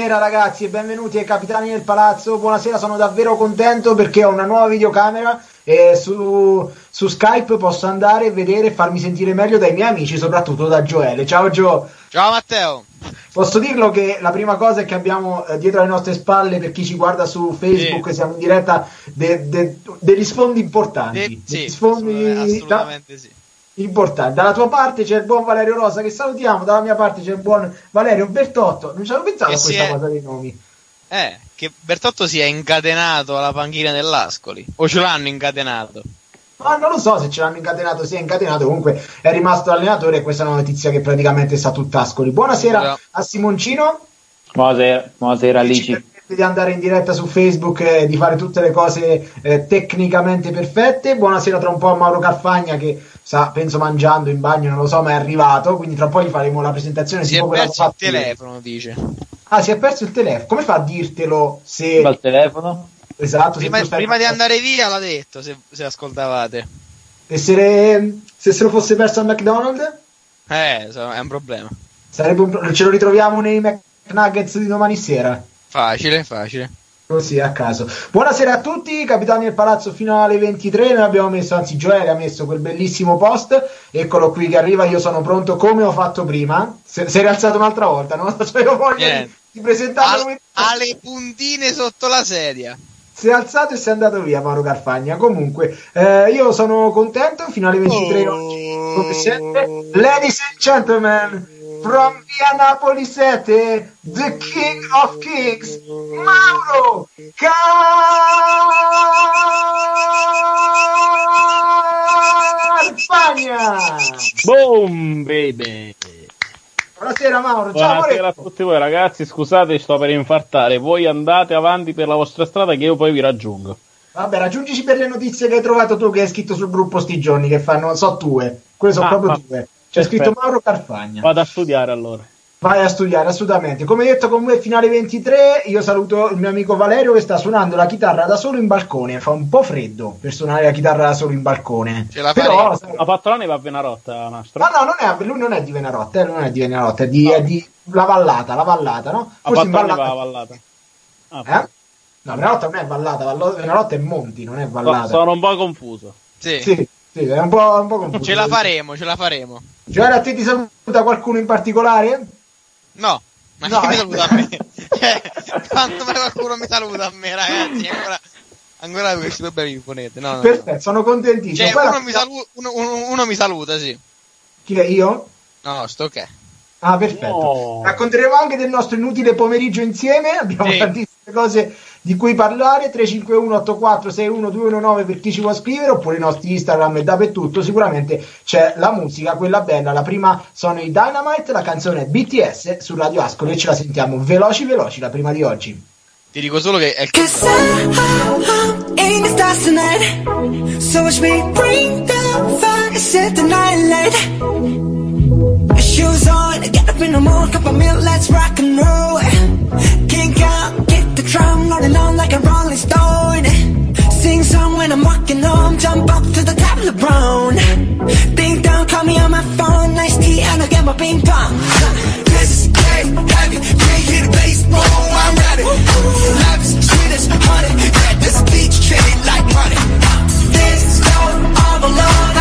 Buonasera ragazzi e benvenuti ai Capitani del Palazzo. Buonasera, sono davvero contento perché ho una nuova videocamera e su, su Skype posso andare e vedere e farmi sentire meglio dai miei amici, soprattutto da Gioele. Ciao Gio. Ciao Matteo. Posso dirlo che la prima cosa è che abbiamo eh, dietro le nostre spalle, per chi ci guarda su Facebook, Sì. siamo in diretta de- de- degli sfondi importanti. Degli sì, sfondi assolutamente, assolutamente sì. Importanti. Dalla tua parte c'è il buon Valerio Rosa che salutiamo, dalla mia parte c'è il buon Valerio Bertotto. Non ci avevo pensato Che a questa è- cosa dei nomi. Eh, che Bertotto si è incatenato alla panchina dell'Ascoli. O ce l'hanno incatenato. Ma non lo so se ce l'hanno incatenato, si è incatenato, comunque è rimasto allenatore e questa è una notizia che praticamente sta tutt'ascoli. Buonasera Buonasera. a Simoncino. Buonasera, buonasera Lici. Permette di andare in diretta su Facebook e di fare tutte le cose eh, tecnicamente perfette. Buonasera tra un po' a Mauro Carfagna che sta, penso, mangiando in bagno, non lo so, ma è arrivato, quindi tra un po' gli faremo la presentazione. Si è perso il telefono, dice. Ah, si è perso il telefono. Come fa a dirtelo se... Al telefono? Esatto, Prima, prima di andare via l'ha detto, se, se ascoltavate. E se, le- se se lo fosse perso al McDonald's? Eh, è un problema. Sarebbe un pro- ce lo ritroviamo nei McNuggets di domani sera. Facile, facile. Così a caso. Buonasera a tutti, capitani del palazzo fino alle 23. Noi abbiamo messo, anzi, Gioele ha messo quel bellissimo post. Eccolo qui che arriva. Io sono pronto come ho fatto prima. Se, si è rialzato un'altra volta, no? C'avevo voglia di, Niente. di presentarlo Al- alle puntine sotto la sedia. Si è alzato e si è andato via Mauro Carfagna. Comunque, eh, io sono contento. Fino alle 23 oggi, come sempre. Ladies and gentlemen, from via Napoli 7, the King of Kings, Mauro Carfagna. Boom, baby! Buonasera Mauro, ciao Buonasera a tutti voi ragazzi, scusate, sto per infartare. Voi andate avanti per la vostra strada che io poi vi raggiungo. Vabbè, raggiungici per le notizie che hai trovato tu che hai scritto sul gruppo sti giorni, che fanno, so tue. Quelle sono Ah, proprio ah, tue. C'è perfetto. scritto Mauro Carfagna. Vado a studiare allora. Vai a studiare, assolutamente. Come detto con voi, finale 23, io saluto il mio amico Valerio che sta suonando la chitarra da solo in balcone. Fa un po' freddo per suonare la chitarra da solo in balcone. Ce la Però, faremo. La patrona va appena rotta, nastro. No, no, non è, lui non è di Venarotta, eh, lui non è di Venarotta, è di, è di La Vallata, La Vallata, no? La Forse Vallata- va vallata. Ah, Eh? No, Venarotta non è Vallata, Venarotta è Monti, non è Vallata. sono un po' confuso. Sì. Sì, sì, è un po', un po' confuso. Ce la faremo, ce la faremo. Giovanni, a te ti saluta qualcuno in particolare? No, ma No, chi mi saluta a me? Cioè, quanto mai qualcuno mi saluta a me, ragazzi? Ancora, ancora questi problemi vi ponete. No, no, no. Perfetto, sono contentissimo. Cioè, Poi la- uno mi, salu- uno, uno- uno mi saluta, sì. Chi è io? No, sto ok. Ah, perfetto. No. Racconteremo anche del nostro inutile pomeriggio insieme. Abbiamo Sì. tantissime cose di cui parlare. 351 84 61 219 per chi ci vuole scrivere, oppure i nostri Instagram e dappertutto. Sicuramente c'è la musica, quella bella. La prima sono i Dynamite, la canzone BTS su Radio Ascoli e ce la sentiamo veloci veloci, la prima di oggi. Ti dico solo che è il Cause I'm, I'm in the stars tonight. So watch me bring the fire, set the night light. Shoes on, get up in the morning, cup of milk, let's rock and roll. Kink out, kick the drum, rolling on like a rolling stone. Sing song when I'm walking home, jump up to the top of the brown. Ding dong, call me on my phone, nice tea, and I'll get my ping pong. This is game heavy, can't hear the bass roll, I'm ready. Life is sweet as honey, yeah, this beach chain like money. This is all alone,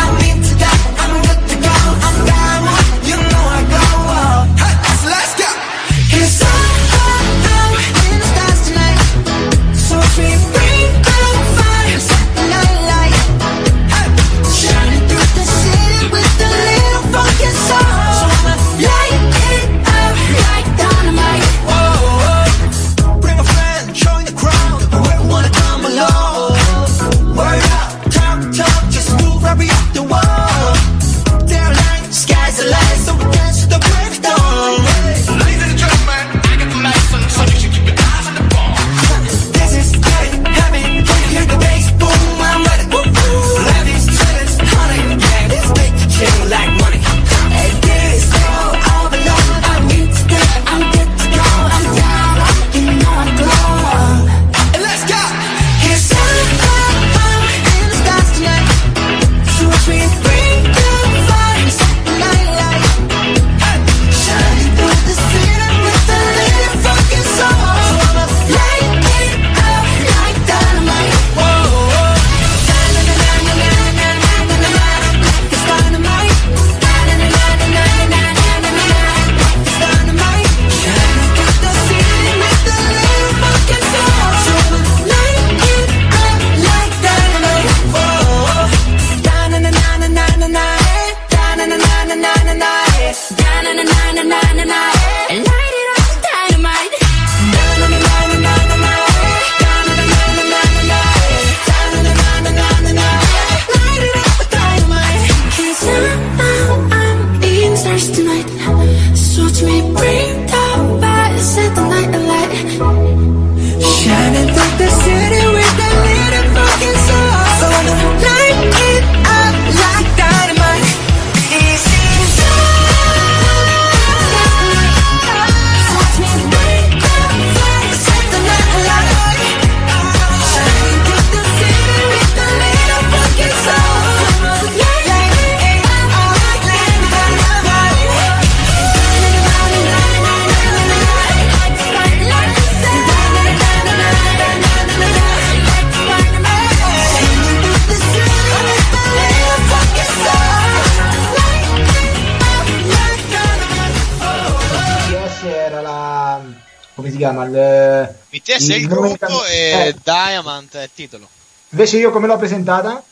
chiama? Il, BTS è il gruppo e eh, Diamond è il titolo. invece io come l'ho presentata?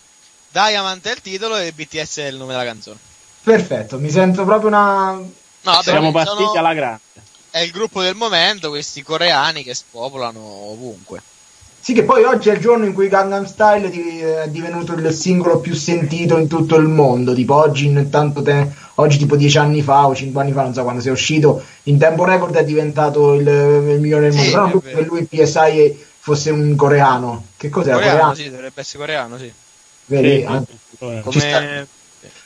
Diamond è il titolo e BTS è il nome della canzone. Perfetto, mi sento proprio una... No, vabbè, Siamo sono- partiti alla grande. È il gruppo del momento, questi coreani che spopolano ovunque. Sì, che poi oggi è il giorno in cui Gangnam Style di- è divenuto il singolo più sentito in tutto il mondo. Tipo oggi, in tanto te- oggi tipo dieci anni fa o cinque anni fa, non so quando sia uscito, in tempo record è diventato il, il migliore del Sì, mondo. Però non che lui PSI fosse un coreano. Che cos'era? Coreano, Coreano? sì, dovrebbe essere coreano, sì. Vedi? Sì, Anche- sì. Ci sta. Come...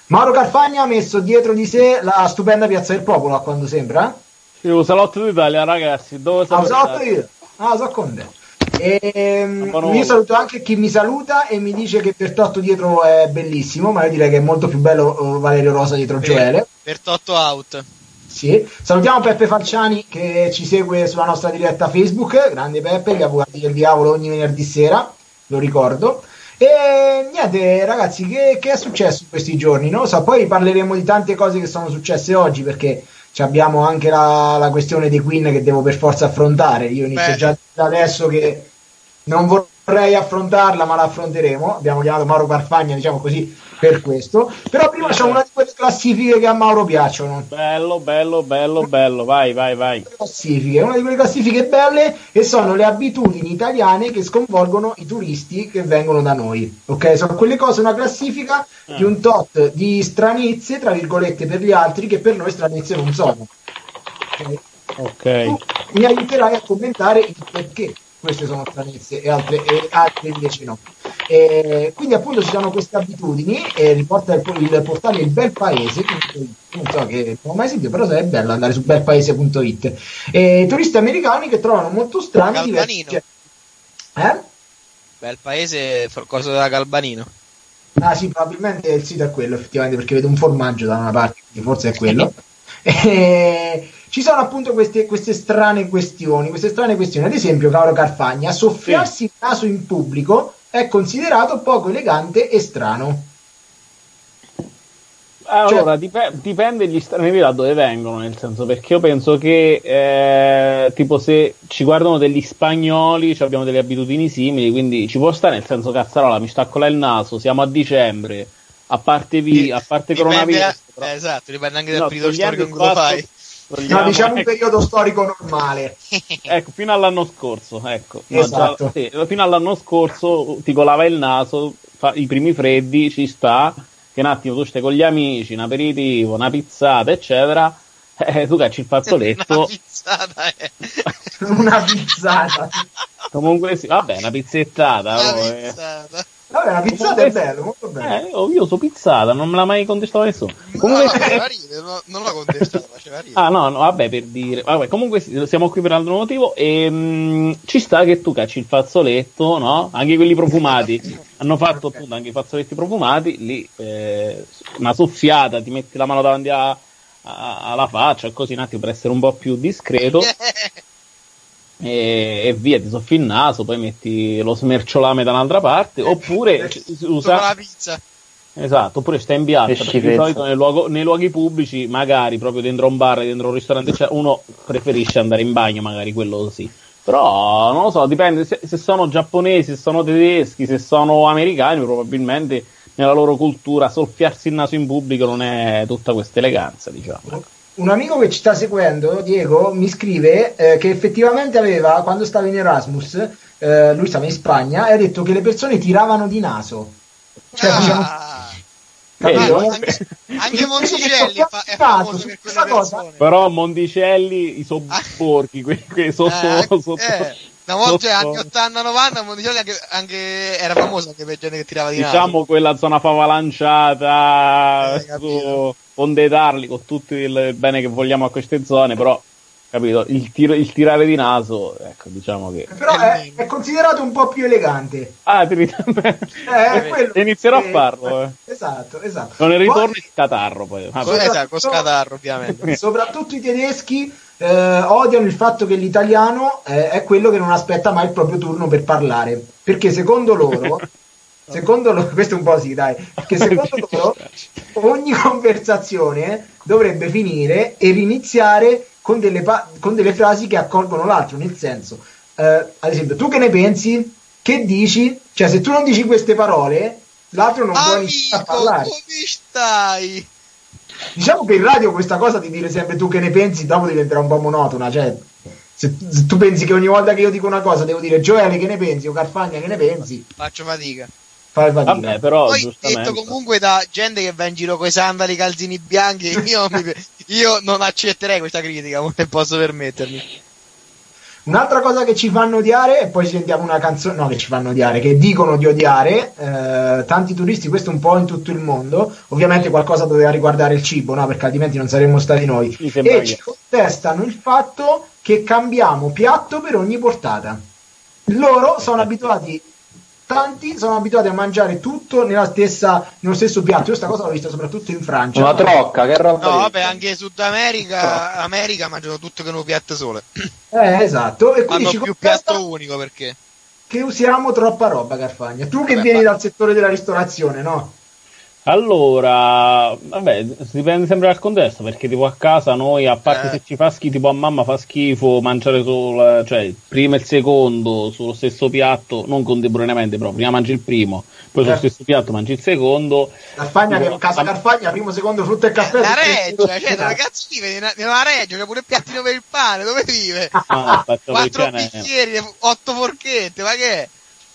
Mauro Carfagna ha messo dietro di sé la stupenda Piazza del Popolo, a quando sembra. Io salotto d'Italia, ragazzi. Dove Ah, sono? salotto io. Ah, so con te. Ehm, Buono. io saluto anche chi mi saluta e mi dice che Pertotto dietro è bellissimo, ma io direi che è molto più bello eh, Valerio Rosa dietro Gioele. Per Totto out. Sì. Salutiamo Peppe Falciani che ci segue sulla nostra diretta Facebook, grande Peppe, gli avvocati del diavolo ogni venerdì sera, lo ricordo. E niente ragazzi, che, che è successo in questi giorni? Non lo so, poi parleremo di tante cose che sono successe oggi perché ci abbiamo anche la, la questione dei Queen che devo per forza affrontare. Io inizio Beh. già da adesso che non vorrei affrontarla, ma la affronteremo. Abbiamo chiamato Mauro Carfagna, diciamo così, per questo. Però prima c'è una di quelle classifiche che a Mauro piacciono. Bello, bello, bello, bello. Vai, vai, vai. Classifiche, una di quelle classifiche belle e sono le abitudini italiane che sconvolgono i turisti che vengono da noi. Ok, sono quelle cose, una classifica di un tot di stranezze, tra virgolette, per gli altri che per noi stranezze non sono. Ok? Ok. tu mi aiuterai a commentare il perché queste sono stranezze e altre, e altre invece no. E quindi appunto ci sono queste abitudini e riporta il, il portale Il Bel Paese, non so che non ho mai sentito, però è bello andare su belpaese.it. E turisti americani che trovano molto strani diversi. Galbanino. Eh? Bel paese, for- cosa da Galbanino. Ah sì, probabilmente il sito è quello, effettivamente, perché vedo un formaggio da una parte, quindi forse è quello. E ci sono appunto queste, queste strane questioni, queste strane questioni. Ad esempio, caro Carfagna, soffiarsi il naso in pubblico è considerato poco elegante e strano. Allora, dip- dipende gli stranieri da dove vengono, nel senso perché io penso che eh, tipo se ci guardano degli spagnoli ci abbiamo delle abitudini simili, quindi ci può stare nel senso cazzarola, mi stacco là il naso, siamo a dicembre, a parte, vi- a parte Dipende- coronavirus. però- eh, esatto, dipende anche dal No, periodo storico in cui lo fai. Togliamo- No, diciamo un ecco, periodo storico normale. ecco, fino all'anno scorso, ecco, No, Esatto. già- sì, fino all'anno scorso ti colava il naso, fa- i primi freddi ci sta, che un attimo tu stai con gli amici, un aperitivo, una pizzata, eccetera, eh, tu cacci il Una fazzoletto, pizzata è... Una pizzata. comunque sì, vabbè, una pizzettata, Una oh, eh. pizzata. Vabbè, una pizzata è bello, molto bello. Eh, io so pizzata, non me l'ha mai contestato nessuno. No, Comunque, no, faceva ridere, no, non l'ho contestato, faceva ridere. Ah no, no, vabbè, per dire. Vabbè, comunque siamo qui per un altro motivo e mm, ci sta che tu cacci il fazzoletto, no? Anche quelli profumati. Hanno fatto Ok. appunto anche i fazzoletti profumati, lì eh, una soffiata, ti metti la mano davanti a- a- alla faccia, così un attimo per essere un po' più discreto e, e via, ti soffi il naso, poi metti lo smerciolame da un'altra parte, oppure Sopra la usa... pizza. Esatto, oppure stai in piazza, perché di solito nei, luogo- nei luoghi pubblici, magari proprio dentro un bar, dentro un ristorante, cioè, uno preferisce andare in bagno, magari quello sì. Però non lo so, dipende se, se sono giapponesi, se sono tedeschi, se sono americani, probabilmente nella loro cultura soffiarsi il naso in pubblico non è tutta questa eleganza, diciamo. Un amico che ci sta seguendo, Diego, mi scrive eh, che effettivamente aveva, quando stava in Erasmus, eh, lui stava in Spagna, e ha detto che le persone tiravano di naso. Cioè, diciamo, Ah, capito? Eh, anche, anche Che- Monticelli fa- è famoso per questa cosa- persone. Però Monticelli, i sobborghi, quelli quelli sotto, Eh, sotto, eh, una volta sotto- anni 80-90 Monticelli anche, anche era famoso anche per gente che tirava di naso. diciamo quella zona fava lanciata Eh, su. Ponte d'Arli con tutto il bene che vogliamo a queste zone però capito il, tiro- il tirare di naso ecco diciamo che Però è, è considerato un po' più elegante. ah ti rit- Eh, quello inizierò che- a farlo eh. Esatto, esatto. con il Poi- ritorno il catarro poi Ah, Co- esatto, con scatarro ovviamente. Soprattutto i tedeschi eh, odiano il fatto che l'italiano eh, è quello che non aspetta mai il proprio turno per parlare. Perché secondo loro, secondo loro, questo un po' sì, dai, perché secondo loro ogni conversazione dovrebbe finire e riniziare con delle, pa- con delle frasi che accolgono l'altro, nel senso, eh, ad esempio, tu che ne pensi? Che dici? Cioè, se tu non dici queste parole, l'altro non può iniziare a Amico, parlare. come stai? Diciamo che in radio questa cosa di dire sempre tu che ne pensi, dopo diventerà un po' monotona. Cioè, se, se tu pensi che ogni volta che io dico una cosa devo dire Gioele che ne pensi o Carfagna che ne pensi, Faccio fatica. fai fatica. Vabbè, però Poi giustamente. detto comunque da gente che va in giro con i sandali, i calzini bianchi, io, mi- io non accetterei questa critica, non ne posso permettermi. Un'altra cosa che ci fanno odiare, e poi sentiamo una canzone, no, che ci fanno odiare, che dicono di odiare, eh, tanti turisti, questo un po' in tutto il mondo, ovviamente qualcosa doveva riguardare il cibo, no? Perché altrimenti non saremmo stati noi. E ci contestano il fatto che cambiamo piatto per ogni portata. Loro sono abituati, tanti sono abituati a mangiare tutto nella stessa, nello stesso piatto. Io questa cosa l'ho vista soprattutto in Francia. Una trocca, che roba. No, vabbè, anche Sud America, America mangiano tutto che un piatto solo. Eh, esatto. E quindi Hanno ci più piatto unico perché. che usiamo troppa roba, Carfagna. Tu che Vabbè, vieni ma- dal settore della ristorazione, no? Allora, vabbè, dipende sempre dal contesto, perché tipo a casa noi, a parte Eh. se ci fa schifo, tipo a mamma fa schifo mangiare solo, cioè, il primo e il secondo sullo stesso piatto, non contemporaneamente, però prima mangi il primo, poi sullo Certo. stesso piatto mangi il secondo. Carfagna che è casa Carfagna, primo, secondo, frutta e caffè. La Reggio, cioè, Esatto. dove cazzo vive? Nella, nella Reggio, c'è pure il piattino per il pane, dove vive? No, faccio Quattro bicchieri, otto forchette, ma che è?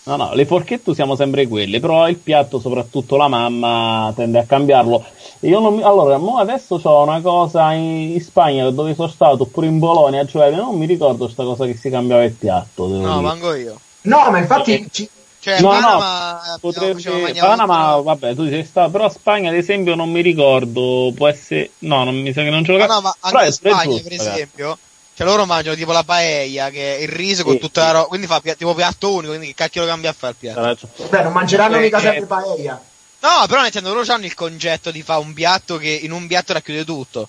No, no, le forchette usiamo sempre quelle, però il piatto, soprattutto la mamma, tende a cambiarlo. Io non mi- allora, mo adesso ho una cosa in, in Spagna dove sono stato, oppure in Bologna, cioè non mi ricordo sta cosa che si cambiava il piatto. No, dire. manco io. No, ma infatti ci- Cioè, No, Panama, no, potrebbe Panama, tutto, vabbè, tu sei stato, però Spagna ad esempio non mi ricordo, può essere no, non mi sa che non ce l'ho No, no, ma anche Spagna, giusto, per ragazzi. esempio, cioè loro mangiano tipo la paella, che è il riso con Sì, tutta sì. la roba, quindi fa tipo piatto unico, quindi che cacchio lo cambia a fare il piatto? Cioè, beh, non mangeranno Eh, mica eh. sempre paella. No, però nel senso loro hanno il concetto di fare un piatto che in un piatto racchiude tutto.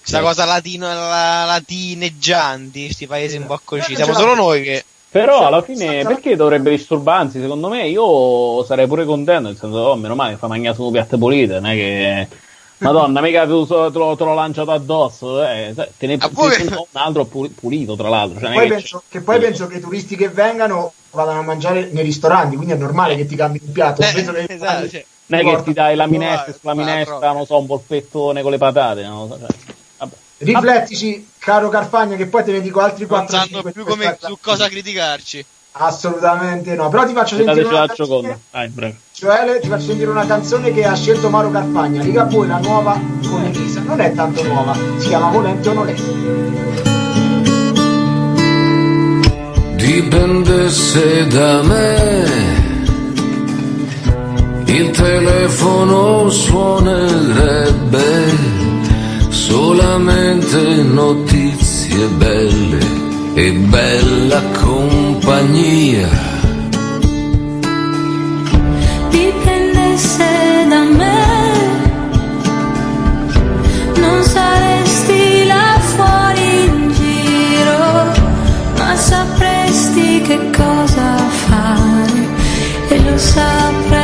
Questa Sì. cosa latino, la, latineggianti, questi paesi un po' così. Eh, Siamo ce solo noi che... Però alla fine perché dovrebbe disturbarsi? Secondo me io sarei pure contento, nel senso, oh, meno male che fa mangiare solo piatte pulite, non è che Madonna, mica tu so- te l'ho, te l'ho lanciato addosso, eh, te ne Ah, ne- un altro puli- pulito, tra l'altro. Cioè, non Poi che penso, c'è- che poi penso che i turisti che vengano vadano a mangiare nei ristoranti, quindi è normale che ti cambi il piatto. Eh, penso che esatto, cioè, Non è che ti dai la minestra sulla provare, minestra, non so, un polpettone con le patate, non lo so, cioè, vabbè. Riflettici, caro Carfagna, che poi te ne dico altri non 4 sanno più come, su cosa criticarci. Assolutamente no. Però ti faccio sentire Dateci una canzone, Dai, bravo. Joele, ti faccio sentire una canzone che ha scelto Mauro Carfagna. Liga poi la nuova con Elisa. Non è tanto nuova, si chiama Volente o non è. dipendesse da me, il telefono suonerebbe solamente notizie belle e bella compagnia. Non saresti là fuori in giro, ma sapresti che cosa fare. E lo saprei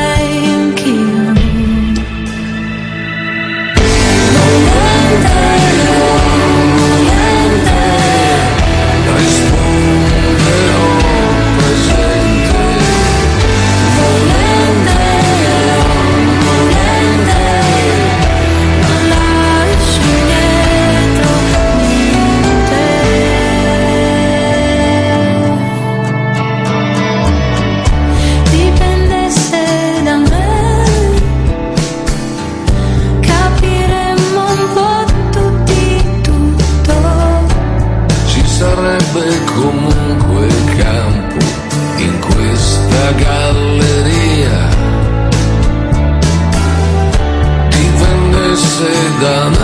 Dipendesse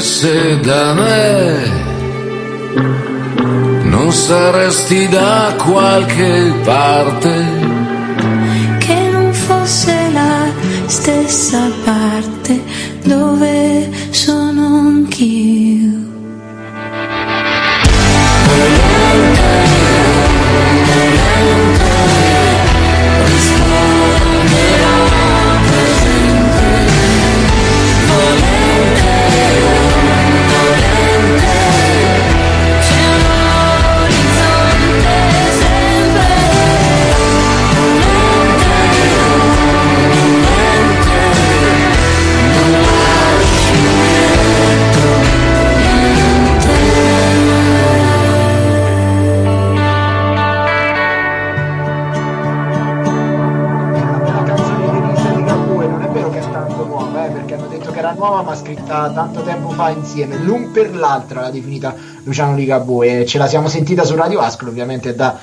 dipendesse da me, non saresti da qualche parte. Insieme, l'un per l'altra l'ha definita Luciano Ligabue, ce la siamo sentita su Radio Ascolo ovviamente da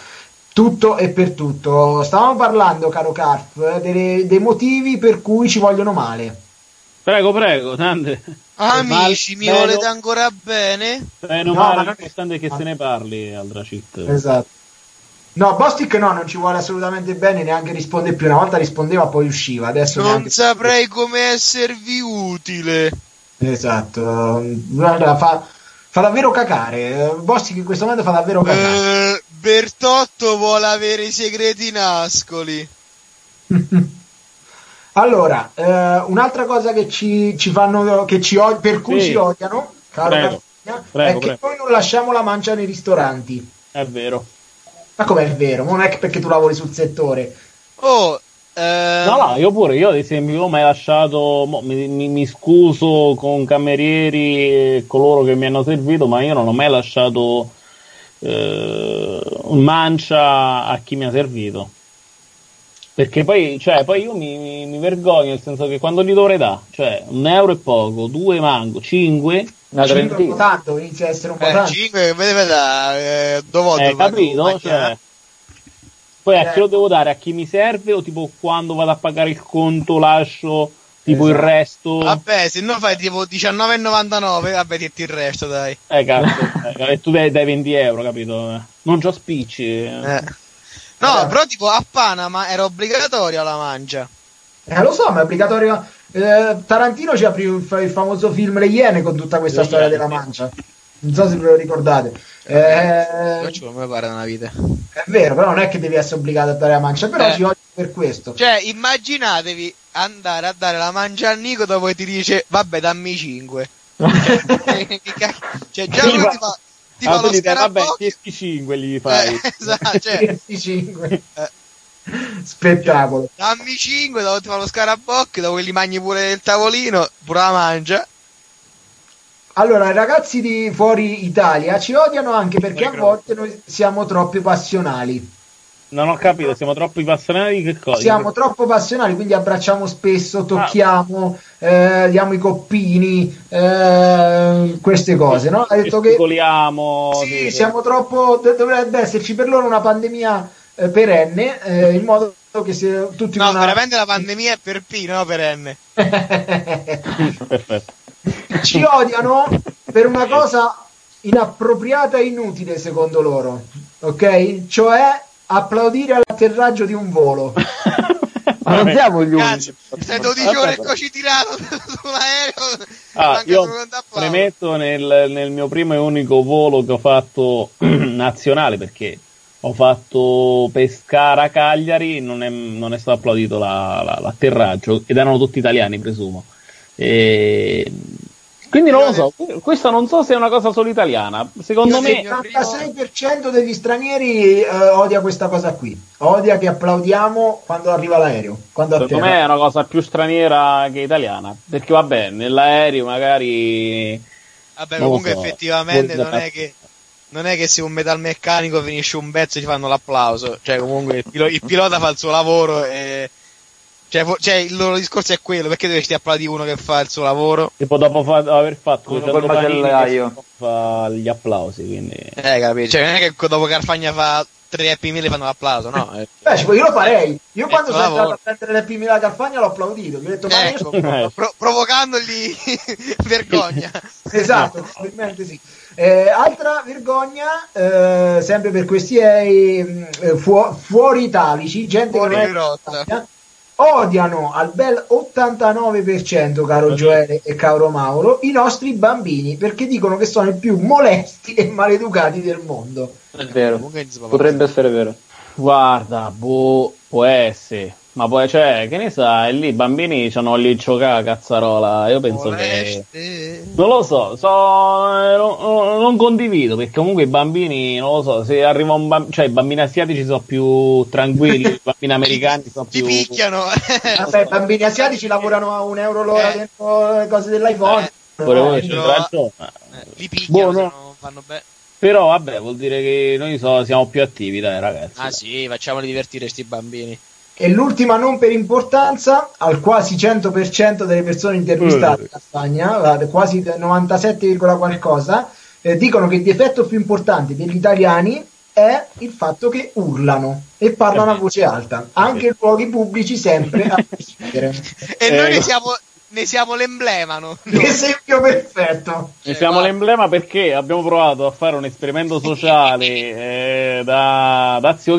tutto e per tutto. Stavamo parlando, caro Carf, delle- dei motivi per cui ci vogliono male. Prego, prego, tante. Amici, mi Bello. volete ancora bene? Meno No, male, ma non è- l'importante è che se ne parli, Aldra Cheat. Esatto. No, Bostic no, non ci vuole assolutamente bene, neanche risponde più. Una volta rispondeva, poi usciva. Adesso Non neanche... saprei come esservi utile. Esatto. Guarda, fa, fa davvero cacare. Bostic in questo momento fa davvero cacare. Eh, Bertotto vuole avere i segreti nascoli. Allora, eh, un'altra cosa che ci, ci fanno, che ci per cui Sì. ci odiano, caro Prego. Carfagna, Prego, è che prego. noi non lasciamo la mancia nei ristoranti. È vero. Ma com'è vero? Ma non è che perché tu lavori sul settore. Oh, No, no, io pure, io ad esempio ho mai lasciato, mo, mi, mi- mi scuso con camerieri e coloro che mi hanno servito, ma io non ho mai lasciato eh, mancia a chi mi ha servito. Perché poi, cioè, poi io mi, mi- mi vergogno, nel senso che quando gli dovrei dare, cioè, un euro e poco, due mango, cinque, una Cinque un trentina. tanto, inizia a essere un po' eh, tanto. 5, vedete, eh, due volte Eh, capito? ma Cioè, poi a Eh. chi lo devo dare? A chi mi serve o tipo quando vado a pagare il conto lascio tipo il Esatto. resto? Vabbè, se no fai tipo 19,99, vabbè, ti il resto, dai. Eh, cazzo, eh, e tu dai, dai 20 euro, capito? Non c'ho spicci. Eh. No, Vabbè. però tipo a Panama era obbligatoria la mancia. Eh, lo so, ma è obbligatorio. eh, Tarantino ci aprì il, il famoso film Le Iene con tutta questa Le storia Iene. della mancia. Non so se ve lo ricordate. Eh, Faccio come mi pare nella vita. è vero, però non è che devi essere obbligato a dare la mancia, però Eh. ci odio per questo. Cioè, immaginatevi andare a dare la mancia a Nico dopo che ti dice, vabbè, dammi 5. cioè, già lui ti fa, ti fa Ah, tu lo gli dai, vabbè, scarabocchio. chiesti 5 gli fai. Eh, esatto, cioè, 25. eh, Spettacolo. dammi 5, dopo ti fa lo scarabocchio, dopo che gli mangi pure il tavolino, pure la mangia. Allora, i ragazzi di fuori Italia ci odiano anche perché a volte noi siamo troppo passionali. Non ho capito, siamo troppo appassionati di che cosa? Siamo troppo passionali, quindi abbracciamo spesso, tocchiamo, eh, diamo i coppini, eh, queste cose, no? Ha detto che sì, siamo troppo. dovrebbe esserci per loro una pandemia eh, perenne, eh, in modo che se tutti No, una... veramente la pandemia è per P, no perenne. Perfetto. Ci odiano per una cosa inappropriata e inutile, secondo loro, ok? Cioè applaudire all'atterraggio di un volo. Ma non siamo gli unici. stai 12 ore così tirato sull'aereo. Ah, io premetto nel, nel mio primo e unico volo che ho fatto nazionale perché ho fatto Pescara a Cagliari non è, non è stato applaudito la- la- l'atterraggio ed erano tutti italiani presumo e quindi non lo so questa non so se è una cosa solo italiana secondo Il me primo- 76% degli stranieri eh, odia questa cosa qui. Odia che applaudiamo quando arriva l'aereo. Quando secondo me è una cosa più straniera che italiana perché vabbè nell'aereo magari Vabbè, Non comunque so. effettivamente non è che non è che se un metalmeccanico finisce un pezzo gli fanno l'applauso, cioè comunque il, pilo- il pilota fa il suo lavoro e cioè, cioè, il loro discorso è quello, perché dovresti applaudire uno che fa il suo lavoro? tipo dopo fa- aver fatto Uno 200 col macellaio. fa gli applausi quindi Eh, capito? Cioè, non è che dopo Carfagna fa tre Happy Meal fanno l'applauso, no? Eh, Beh, io lo farei. Io Ecco, quando sono lavoro. entrato a prendere le prime la Carfagna l'ho applaudito. Gli ho detto, ma io ecco, sono- pro- provocandogli vergogna. Esatto, probabilmente sì. Eh, altra vergogna, eh, sempre per questi eh, eh, fuo- fuori italici, gente Fuori che non è rotta. in Italia, odiano al bel 89%, caro Gioele e caro Mauro, i nostri bambini perché dicono che sono i più molesti e maleducati del mondo. È vero. Potrebbe essere vero. Guarda, boh, può essere. Ma poi, cioè, che ne sai, lì i bambini hanno gli giocare cazzarola. Io penso che. moleste. Non lo so, so eh, non, non- condivido perché comunque i bambini, non lo so, se arriva un bambino, cioè i bambini asiatici sono più tranquilli, i bambini americani sono Ti più... picchiano. Vabbè, i bambini asiatici lavorano a un euro l'ora Eh. dentro le cose dell'iPhone. Pure voi Eh, c'è no. Eh, Li picchiano, Boh, no. fanno bene. Però vabbè, vuol dire che noi so- siamo più attivi, dai ragazzi. Ah sì, facciamoli divertire sti bambini. E l'ultima non per importanza, al quasi 100% delle persone intervistate in Spagna, quasi 97, qualcosa, eh, dicono che il difetto più importante degli italiani è il fatto che urlano e parlano a voce alta, anche in luoghi pubblici sempre a prescindere. E noi Eh, ne siamo, ne siamo l'emblema, no? Esempio perfetto. Ne Cioè, siamo guarda. l'emblema perché abbiamo provato a fare un esperimento sociale eh, da, da Zio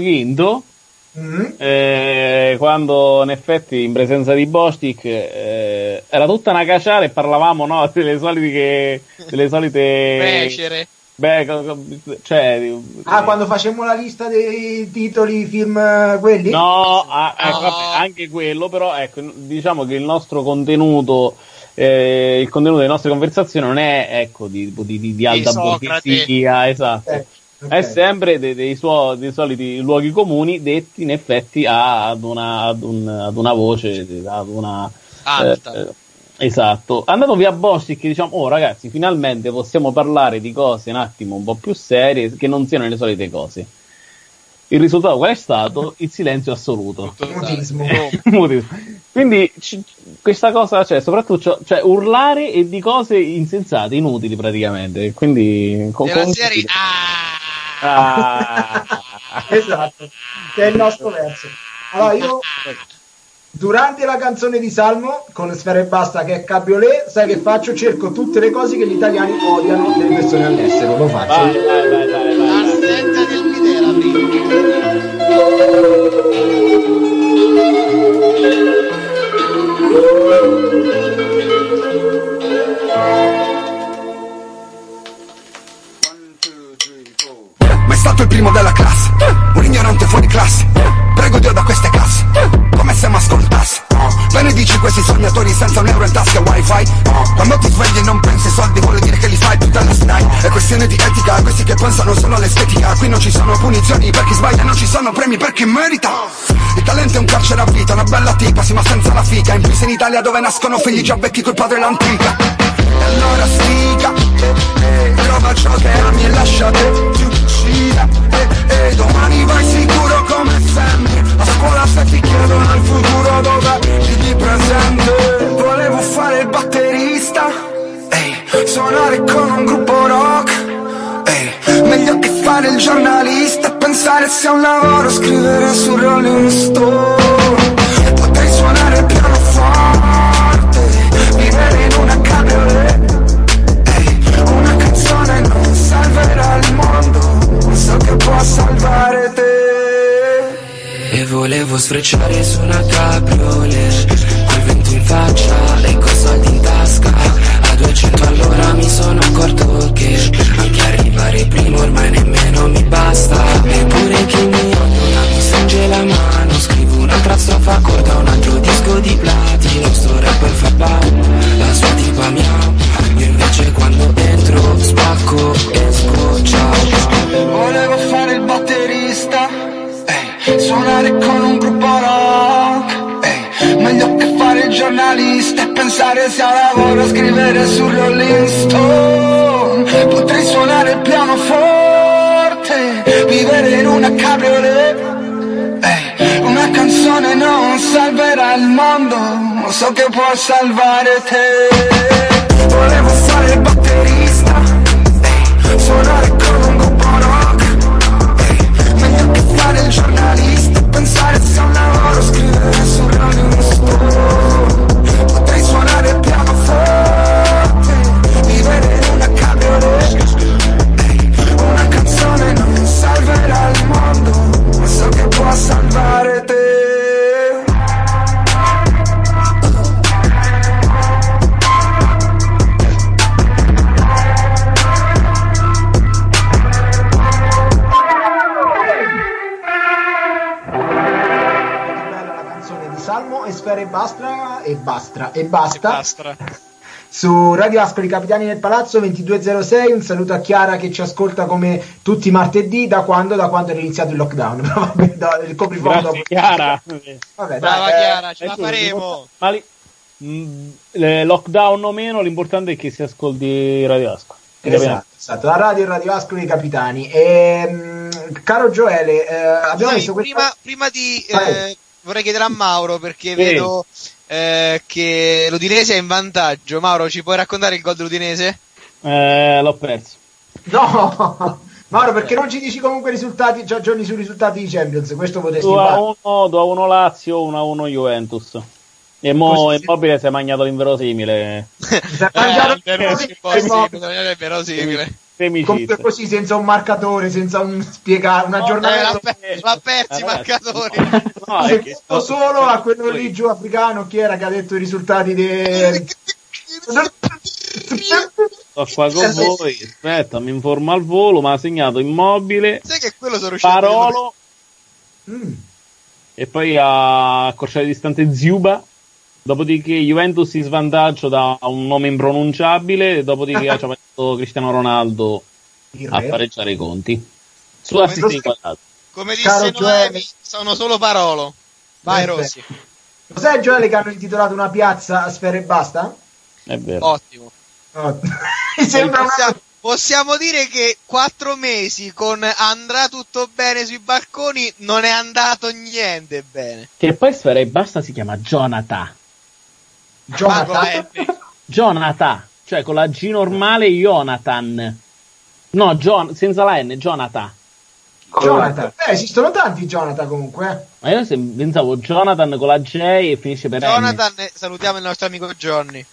Quinto Mm. eh, quando in effetti in presenza di Bostic eh, era tutta una caciara e parlavamo no, delle solite delle solite Becere. beh, co- co- cioè Ah, quando facemmo la lista dei titoli film eh, quelli? no, ah, ecco, No. vabbè, anche quello però ecco diciamo che il nostro contenuto eh, il contenuto delle nostre conversazioni non è ecco di, di, di, di alta borghesia esatto Eh, ok. è sempre de- dei, suo- dei soliti luoghi comuni detti in effetti a- ad una, ad un- ad una voce, ad una... Alta. eh, eh, esatto. Andato via Bostic diciamo, oh ragazzi, finalmente possiamo parlare di cose un attimo un po' più serie che non siano le solite cose. Il risultato qual è stato? Il silenzio assoluto. Mutismo. Quindi c- questa cosa, cioè, soprattutto, cioè, urlare e di cose insensate, inutili praticamente. Quindi, co- Della con- serie... Ah! Ah. esatto, che è il nostro verso. Allora io durante la canzone di Salmo con Sfera e Basta che è Cabriolet, sai che faccio? Cerco tutte le cose che gli italiani odiano delle persone all'estero, lo faccio. Vai, vai, vai, vai, vai. Assenza del Videla prima. Primo della classe. Un ignorante fuori classe. Prego Dio da queste casse. Come se mi ascoltasse Benedici questi sognatori senza un euro in tasca wifi. Quando ti svegli e non pensi ai soldi vuol dire che li fai tutta la night È questione di etica Questi che pensano solo all'estetica. Qui non ci sono punizioni per chi sbaglia Non ci sono premi per chi merita. Il talento è un carcere a vita Una bella tipa sì ma senza la figa. In più in Italia dove nascono figli già vecchi col padre l'antica E allora sfiga eh, eh, Trova ciò che ami e lasciate ti uccida e, e domani vai sicuro come sempre A scuola se ti chiedono il futuro dove digli presente. Volevo fare il batterista Ehi, suonare con un gruppo rock Ehi, meglio che fare il giornalista pensare sia un lavoro scrivere su Rolling Stone può salvare te. E volevo sfrecciare su una cabriolet Col vento in faccia e coi soldi in tasca. A 200 all'ora mi sono accorto che Anche arrivare primo ormai nemmeno mi basta. Eppure chi mi odia mi stringe la mano. Scrivo un'altra strofa corta, un altro disco di platino. Sto rapper fa bam, la sua tipa miau Sia lavoro scrivere su Rolling Stone Potrei suonare il pianoforte Vivere in una cabriolet. Ehi, Una canzone non salverà il mondo Ma so che può salvare te. Volevo fare il batterista ehi, Suonare salvare te Salmo e sfere Bastra e Bastra e basta. E bastra. Su Radio Ascoli Capitani del Palazzo 2206 un saluto a Chiara che ci ascolta come tutti i martedì da quando, da quando è iniziato il lockdown Vabbè, da- il coprifuoco Grazie Chiara. Vabbè, Brava dai, eh, Chiara, ce Eh, la tu, faremo. Ma li- mm, le- lockdown o meno, l'importante è che si ascolti Radio Ascoli. esatto, esatto, la radio e Radio Ascoli Capitani Ehm, caro Gioele eh, abbiamo Scusami, visto questa prima, prima di eh, vorrei chiedere a Mauro perché Sì. vedo eh, che l'Udinese è in vantaggio. Mauro, ci puoi raccontare il gol dell'Udinese? Eh, l'ho perso. no Mauro perché non ci dici comunque i risultati già giorni sui risultati di Champions questo potresti 2 a fare 1, 2 a 1 Lazio, 1 a 1 Juventus. E mo Immobile si è mangiato l'inverosimile. Si è mangiato Eh, è così, verosimile, è verosimile. Comunque così senza un marcatore senza un spiegare un Eh, aggiornamento l'ha, per- l'ha persi i Eh, marcatori. No, è che sto- solo a quello lì giù africano chi era che ha detto i risultati dei Sto qua con voi. Aspetta, mi informo al volo. Ma ha segnato Immobile, Sai che quello sono riuscito a Parolo Mm. e poi a accorciare le distanze Ziuba. Dopodiché Juventus in svantaggio da un nome impronunciabile. Dopodiché ci ha messo Cristiano Ronaldo Il a re. pareggiare i conti. Su Come assist. Come disse Noemi, sono solo parolo. Vai. Rossi. Lo sai Gioele che hanno intitolato una piazza a Sfera e Basta? È vero. Ottimo. No. Mi sembra una... possiamo, possiamo dire che quattro mesi con andrà tutto bene sui balconi non è andato niente bene. Che poi Sfera e Basta si chiama Jonathan. Jonathan. N. Jonathan, cioè con la G normale Jonathan. No, John, senza la N, Jonathan. Jonathan. Eh, esistono tanti Jonathan comunque. eh. Ma io pensavo Jonathan con la J e finisce per N. Jonathan, eh, salutiamo il nostro amico Johnny.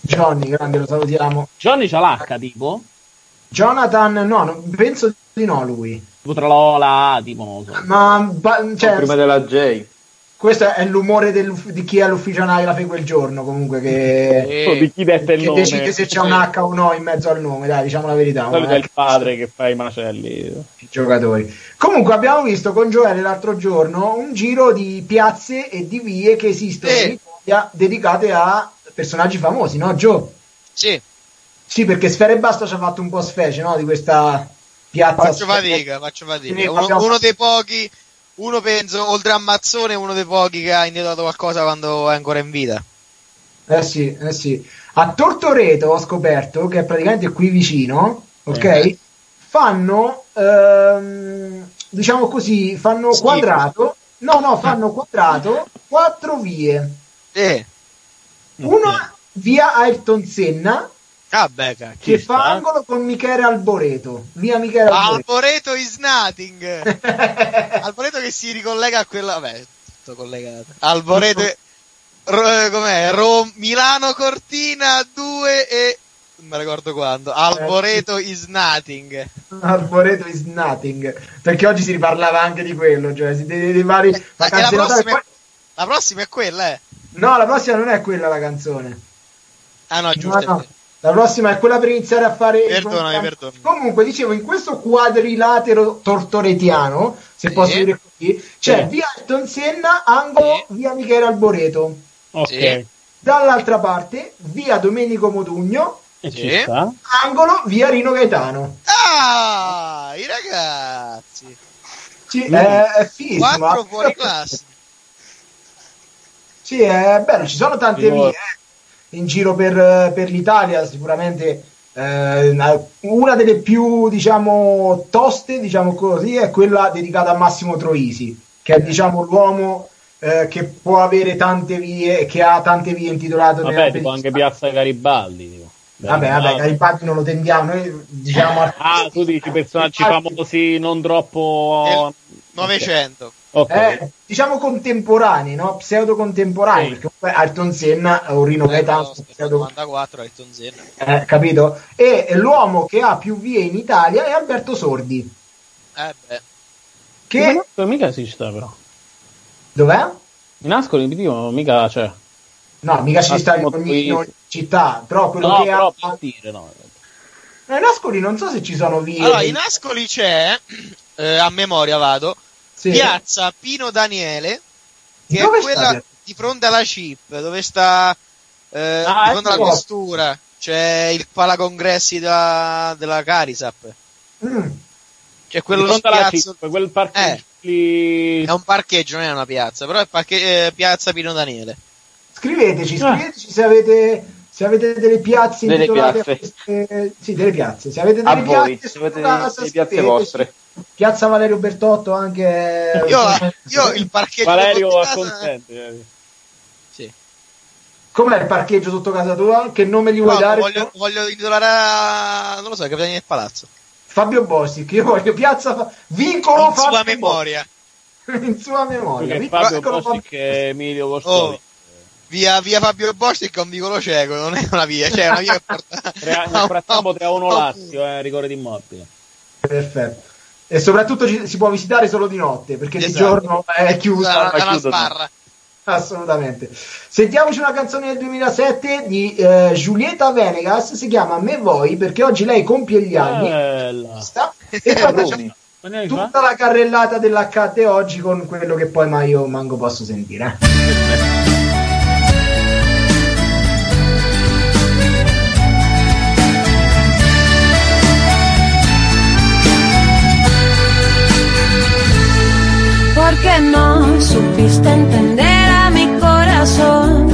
Johnny, grande, lo salutiamo. Johnny c'ha l'H tipo? Jonathan, no, non- penso di no lui. Tipo tra la O la A, tipo non lo so. Ma ba- cioè, prima della J. questo è l'umore dell'uff- di chi è all'ufficio anagrafe quel giorno, comunque, che, So di chi detta il che nome. decide se c'è un H o no in mezzo al nome, dai, diciamo la verità. È è il padre che fa i macelli. i giocatori. Comunque abbiamo visto con Gioele l'altro giorno un giro di piazze e di vie che esistono Sì. in Italia dedicate a personaggi famosi, no Gio? Sì, Sì, perché Sfera e Basta ci ha fatto un po' specie, no? Di questa piazza. faccio fatica, faccio fatica. Uno, abbiamo- uno dei pochi, uno penso, oltre a Mazzone, uno dei pochi che ha individuato qualcosa quando è ancora in vita. Eh sì, eh sì. A Tortoreto ho scoperto che è praticamente qui vicino, ok? Eh. Fanno, ehm, diciamo così, fanno Schifo. quadrato. No, no, fanno quadrato, quattro vie. Sì. Una via Ayrton Senna Ah, beh, che fa angolo con Michele Alboreto. Via Michele Alboreto. Alboreto is nothing. Alboreto che si ricollega a quella. Vabbè, tutto collegato. Alboreto. Ro- com'è? Ro- Milano Cortina 2 e. Non mi ricordo quando. Alboreto is nothing. Alboreto is nothing. Perché oggi si riparlava anche di quello, cioè si dei, dei vari E la Natale. prossima, è, la prossima è quella, eh. No, la prossima non è quella la canzone. Ah, no, No, giusto. è no. La prossima è quella per iniziare a fare. Perdonami, perdonami. Comunque, dicevo, in questo quadrilatero tortoretiano, se Sì. posso dire così, c'è Sì. via Ayrton Senna, angolo via Michele Alboreto. Ok. Sì. Dall'altra parte, via Domenico Modugno, E Sì. ci sta. angolo via Rino Gaetano. Ah, i ragazzi. Sì, Mm. è, è. Quattro ma- fuori classe. Sì, è bello, ci sono tante Io- vie eh, in giro per, per l'Italia, sicuramente eh, una delle più, diciamo, toste, diciamo così, è quella dedicata a Massimo Troisi, che è, diciamo, l'uomo eh, che può avere tante vie, che ha tante vie intitolate Vabbè, tipo anche Piazza Garibaldi. Tipo. Vabbè, vabbè, Garibaldi non lo tendiamo, noi diciamo... Ah, tu dici personaggi famosi non troppo... Del 900. Ok. Eh, diciamo contemporanei, no? Pseudo contemporanei, Sì. perché Ayrton Senna o Rino Gaetano sono pseudo 94 Ayrton Senna. Eh, capito? E l'uomo che ha più vie in Italia è Alberto Sordi. Eh beh. Che Ma mica si sta però. dov'è? In Ascoli dico mica c'è. No, mica ci sta in ogni, in ogni Troisi. città, però quello No, che però ha. per dire, no. No, in Ascoli non so se ci sono vie. Allora, in Ascoli c'è, eh, a memoria vado, Sì. Piazza Pino Daniele, che Dove è sta quella Piazza di fronte alla chip, dove sta eh, Ah, di fronte alla ecco. questura, c'è il palacongressi della, della Carisap. Mm. C'è quello Di fronte alla spiazzo- chip, quel parcheggio Eh. lì- È un parcheggio, non è una piazza, però è parche- eh, piazza Pino Daniele. Scriveteci, Ah. scriveteci se avete, se avete delle piazze Delle a piazze. queste- sì, delle piazze. Se avete A delle voi, piazze, se avete casa, delle piazze vostre. Piazza Valerio Bertotto anche Io, io il parcheggio Valerio acconsente. eh. Sì. Com'è il parcheggio sotto casa tua? Che nome gli vuoi No, dare? voglio, voglio intitolare a... non lo so, ai capitani del palazzo. Fabio Bossi, che io voglio piazza vincolo In sua Fabio memoria. Bossi. in sua memoria. Che Vincolo Fabio Fabio- Bostic e Emilio Oh, Costoli. Via, via Fabio Bostic è un vicolo cieco, non è una via, cioè è una via che porta... Tre- Nel frattempo 3-1 Lazio, eh, rigore d'immobile. Perfetto. E soprattutto ci- si può visitare solo di notte, perché di Esatto. giorno è chiusa. È una chiuso, sbarra. Assolutamente. Sentiamoci una canzone del 2007 di eh, Giulietta Venegas, si chiama Me Voi, perché oggi lei compie gli anni. Bella. Sta- e poi anni fa? tutta la carrellata dell'HT oggi con quello che poi mai io manco posso sentire. supiste entender a mi corazón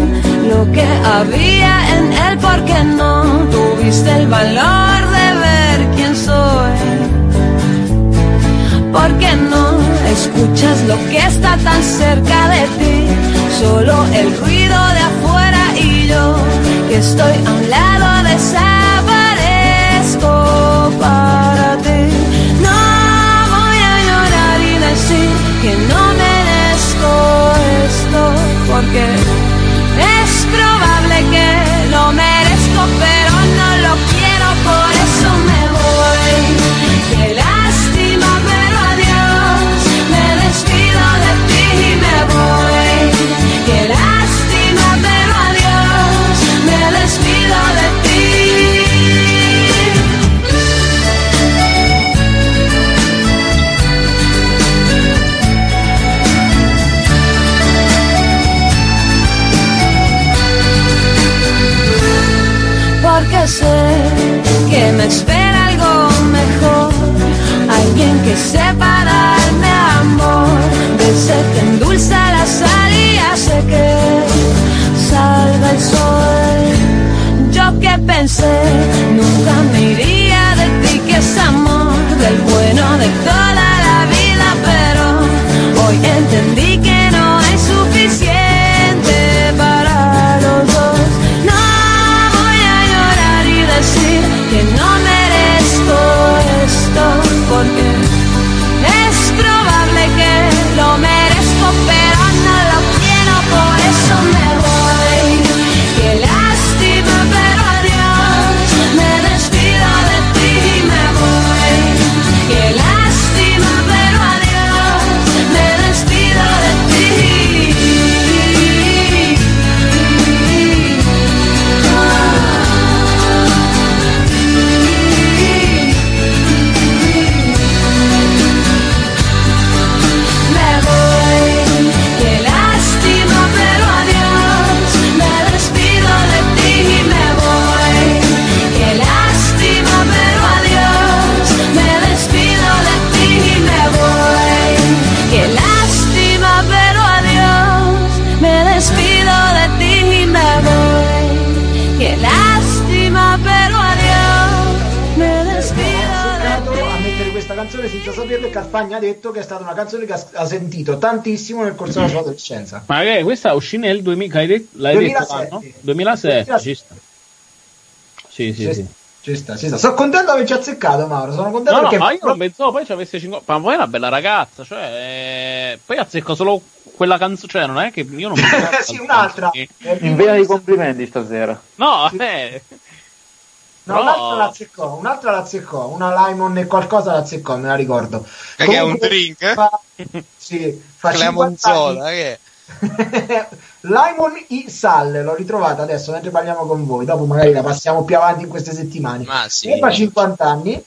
lo que había en él, porque no tuviste el valor de ver quién soy. Porque no escuchas lo que está tan cerca de ti, solo el ruido de afuera y yo que estoy a un lado desaparezco porque es probable espera algo mejor, alguien que sepa darme amor, de sed que endulza la sal y que salga el sol. Yo que pensé, nunca me iría de ti, que es amor, del bueno de toda la vida, pero hoy entendí que no Carfagna ha detto che è stata una canzone che ha, ha sentito tantissimo nel corso della sua adolescenza. Ma che questa uscì nel 2000, hai detto, l'hai 2007. detto l'anno? 2007, ci sta. Sì, sì, Ci sì. Ci sta, ci sta. Sono contento di averci azzeccato, Mauro. Sono contento No, no, perché ma io non pensavo poi ci avesse 50. Ma poi è una bella ragazza, cioè. eh, Poi azzecco solo quella canzone, cioè non è che io non sì, un'altra. Eh, In vena di complimenti stasera. No, eh. No, No. un'altra la azzeccò, un'altra la azzeccò, una Limon e qualcosa la azzeccò, me la ricordo. Che è un Comunque, drink? Fa, sì, fa 50 Clemonzola, che è? Limon i Sal, l'ho ritrovata adesso mentre parliamo con voi, dopo magari la passiamo più avanti in queste settimane. Ma sì. E fa 50 anni,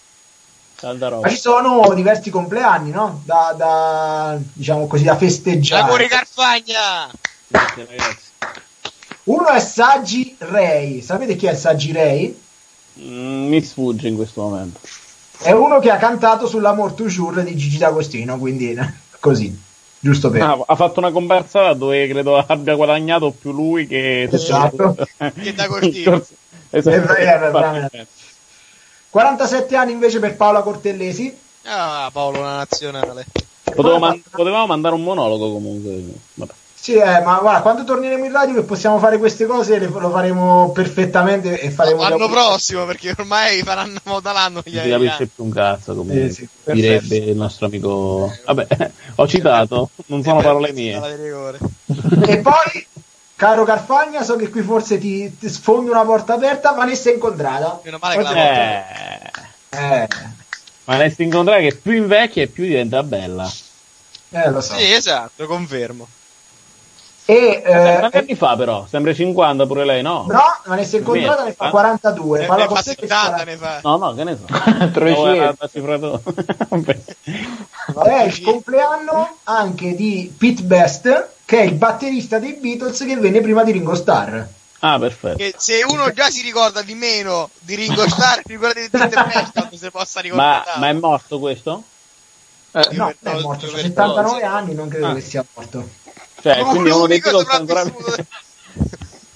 ma ci sono diversi compleanni, no? Da, da, diciamo così, da festeggiare. Auguri Carfagna! Uno è Saggi Ray. Sapete chi è Saggi Ray? Mm, mi sfugge in questo momento. È uno che ha cantato sull'Amor Toujours di Gigi D'Agostino, quindi così, giusto per... Ah, ha fatto una comparsa dove credo abbia guadagnato più lui che... Esatto. Che D'Agostino. Esatto. È vero, è veramente. 47 anni invece per Paola Cortellesi. Ah, Paolo, una nazionale. Potevo man- potevamo mandare un monologo comunque. Vabbè. Sì, eh, ma guarda, quando torneremo in radio che possiamo fare queste cose le- lo faremo perfettamente e faremo... L'anno prossimo, perché ormai faranno volta l'anno. Non si capisce più un cazzo comunque. Sì, sì, direbbe perfetto. il nostro amico. Vabbè, ho citato, non sono parole mie. E poi, caro Carfagna, so che qui forse ti, ti sfondi una porta aperta, Vanessa Incontrata. Meno male che la Eh, Eh, ma ne si incontrare che più invecchia e più diventa bella. eh, lo so. Sì, esatto, confermo. E, Eh, eh, quanti anni fa però? Sembra 50 pure lei, no? no, Vanessa Incontrata ne fa 42. Ne, ne Cortellesi 70, ne fa. No, no, che ne so. No. Vabbè. È il compleanno anche di Pete Best, che è il batterista dei Beatles che venne prima di Ringo Starr. ah, perfetto. Che se uno già si ricorda di meno di Ringo Starr, ricorda di Peter Best, se possa Ma, ricordare. ma è morto questo? No, per- non è morto, ha per 79 cosa. anni, non credo Ah. che sia morto. Cioè, Come quindi uno dei l'unico Beatles ancora sopravvissuto.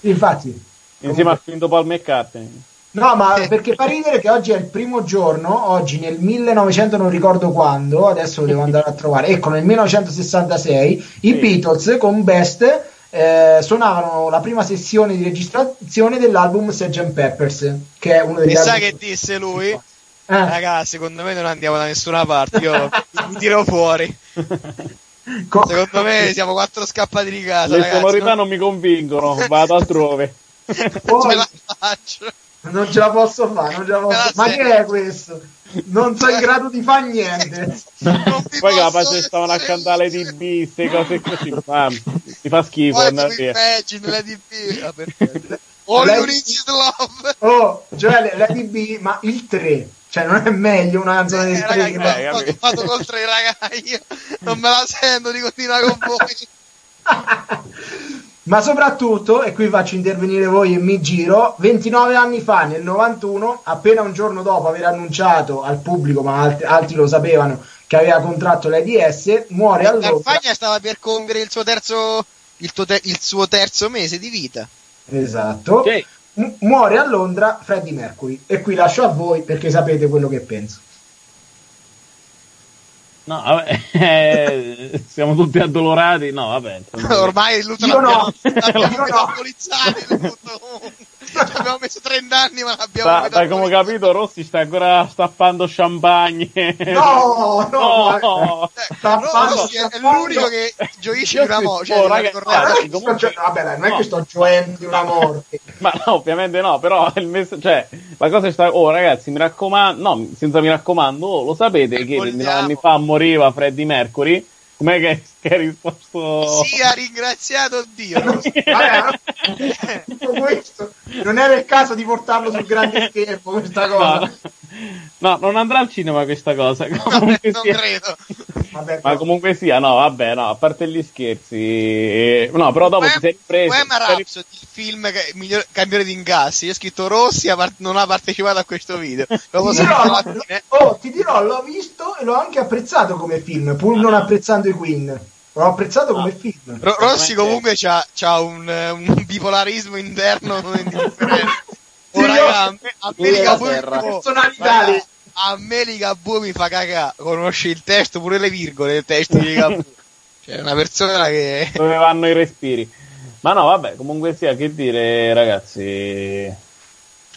Infatti, insieme a Finto Paul McCartney. no, ma perché fa ridere che oggi è il primo giorno, oggi nel 1900 non ricordo quando, adesso lo devo andare a trovare, ecco nel 1966 i Sì. Beatles con Best eh, suonavano la prima sessione di registrazione dell'album Sgt. Peppers, che è uno degli E sa album- che disse lui? Eh, Raga, secondo me non andiamo da nessuna parte, io mi tiro fuori. co- Secondo me siamo quattro scappati di casa, Le ragazzi. sonorità non, mi convincono, vado altrove. non ce la faccio. non ce la posso fare, non ce la posso. Ma che è questo? Non sono in grado di fare niente. Poi capaz stavano a cantare le io. DB, queste cose così. Ma mi fa schifo. Poi andare tu via. immagini la DB. Ah. All Lei- you need is love. Oh, Gioele, l'ADB, ma il 3, cioè non è meglio una canzone Eh, 3 raga, che io va- Eh, ho capito. fatto col 3, raga, io non me la sento di continuare con voi. Ma soprattutto, e qui faccio intervenire voi e mi giro, 29 anni fa, nel 91, appena un giorno dopo aver annunciato al pubblico, ma altri, altri lo sapevano, che aveva contratto l'AIDS, muore a Londra. Carfagna stava per compiere il suo terzo il, te- il suo terzo mese di vita. Esatto. Ok. Mu- muore a Londra Freddie Mercury. E qui lascio a voi perché sapete quello che penso. No, vabbè, eh, siamo tutti addolorati. No, vabbè. Ormai lutto Io no. l'abbiamo Io no. Ci abbiamo messo 30 anni ma l'abbiamo Da, da come ho capito, Rossi sta ancora stappando champagne. No, no, no. Eh, Sta Rossi è, sta l'unico che gioisce Io di una morte. oh, Cioè, raga, Guarda, che sto comunque- gio- vabbè, dai, non è no. che sto gioendo di una morte. Ma no, ovviamente no, però il mess- cioè, la cosa è stata, oh ragazzi, mi raccomando, no, senza mi raccomando, oh, lo sapete che Vogliamo. 29 anni fa moriva Freddie Mercury? Com'è che, che hai risposto? Sia ringraziato Dio. Rossi. Vabbè, tutto questo non era il caso di portarlo sul grande schermo questa No, cosa. no. No, non andrà al cinema questa cosa. Comunque non sia- credo. Vabbè, Ma comunque sia, no, vabbè, no, a parte gli scherzi. eh, No, però dopo ti sei ti sei Rhapsody, il film che, miglior, campione di incassi. Io ho scritto Rossi non ha partecipato a questo video. Lo Ti dirò, fine. oh, ti dirò, l'ho visto e l'ho anche apprezzato come film, pur non apprezzando i Queen. L'ho apprezzato come film. Ro- Rossi comunque c'ha, c'ha un, eh, un bipolarismo interno non indifferente. Oh, raga, a me, a me Ligabue- terra. Personalità raga, lì. a me Ligabue mi fa cagare. Conosce il testo, pure le virgole del testo di Ligabue. Cioè, è una persona che... dove vanno i respiri. Ma no, vabbè, comunque sia, che dire, ragazzi.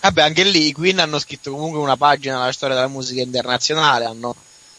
Vabbè, anche lì i Queen hanno scritto comunque una pagina nella storia della musica internazionale, hanno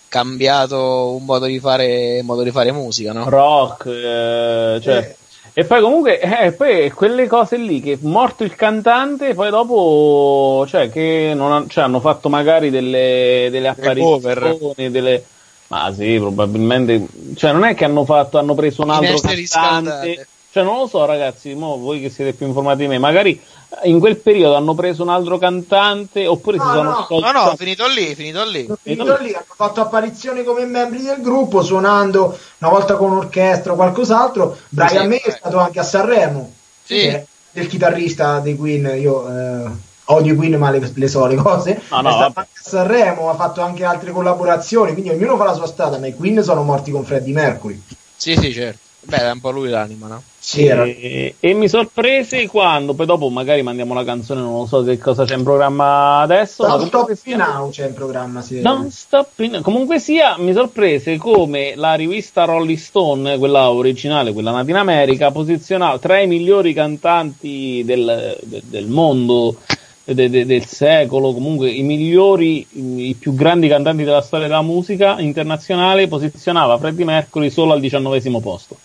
cambiato un modo di fare, modo di fare musica, no? Rock, eh, cioè. E poi comunque, eh, poi quelle cose lì che morto il cantante, poi dopo, cioè, che non ha- cioè, hanno fatto magari delle, delle apparizioni, delle... Ma sì, probabilmente, cioè, non è che hanno fatto, hanno preso un altro cantante. riscaldate. Cioè, non lo so, ragazzi, mo voi che siete più informati di me, magari in quel periodo hanno preso un altro cantante oppure si No, sono no, sciolti? No, no, finito lì, finito lì. Finito lì, hanno fatto apparizioni come membri del gruppo, suonando una volta con orchestra o qualcos'altro. Brian Sì, May è eh. stato anche a Sanremo, Sì. è del chitarrista dei Queen. Io eh, odio i Queen, ma le, le so le cose. No, no, è stato vabbè. anche a Sanremo, ha fatto anche altre collaborazioni. Quindi ognuno fa la sua strada. Ma i Queen sono morti con Freddie Mercury. Sì, sì, certo. Beh, è un po' lui l'anima, no? Sì, era- E, e mi sorprese quando, poi dopo magari mandiamo la canzone, non lo so che cosa c'è in programma adesso. comunque Stop Me Now c'è in programma. Sì. Non stop in- Comunque sia, mi sorprese come la rivista Rolling Stone, quella originale, quella nata in America, posizionava tra i migliori cantanti del, de- del mondo, de- de- del secolo, comunque i migliori, i più grandi cantanti della storia della musica internazionale, posizionava Freddie Mercury solo al diciannovesimo posto.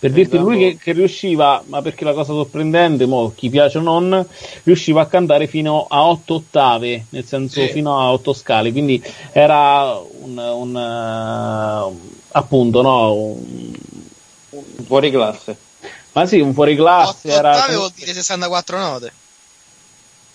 Per dirti, lui che, che riusciva, ma perché la cosa sorprendente, mo, chi piace o non, riusciva a cantare fino a otto ottave, nel senso Sì. fino a otto scale, quindi era un, un, eh, appunto, no, un- Fuori classe. ma sì, un fuoriclasse, 8 era ottave vuol dire 64 note.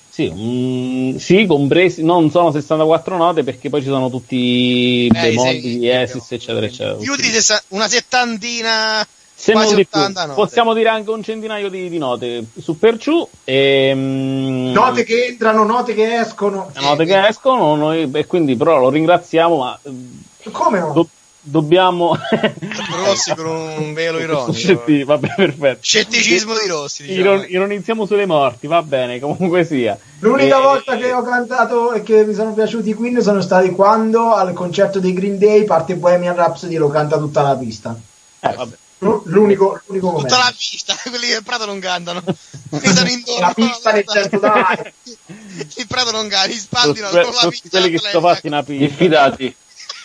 sì, un- sì, compresi, non sono 64 note perché poi ci sono tutti i Eh, bemolli, esis, eccetera, eccetera. Più di una settantina, Se non di più. 80 note. Possiamo dire anche un centinaio di, di note su per giù. E, mm, Note che entrano, note che escono. note che escono, noi, e quindi però lo ringraziamo, ma eh, Come no? do- dobbiamo... Rossi con un velo ironico. Scetti- vabbè, perfetto. Scetticismo di Rossi, diciamo. Iron- ironizziamo sulle morti, va bene, comunque sia. L'unica E- volta che ho cantato e che mi sono piaciuti i Queen sono stati quando al concerto dei Green Day parte Bohemian Rhapsody e lo canta tutta la pista. eh, vabbè. L'u- L'unico, l'unico momento. Tutta la pista, quelli del Prato non cantano. Sono intorno. La pista nel senso, dai. Il Prato non canta, gli Tutti, spaldino con la tutti pista. quelli che sono fatti una pista. Diffidati.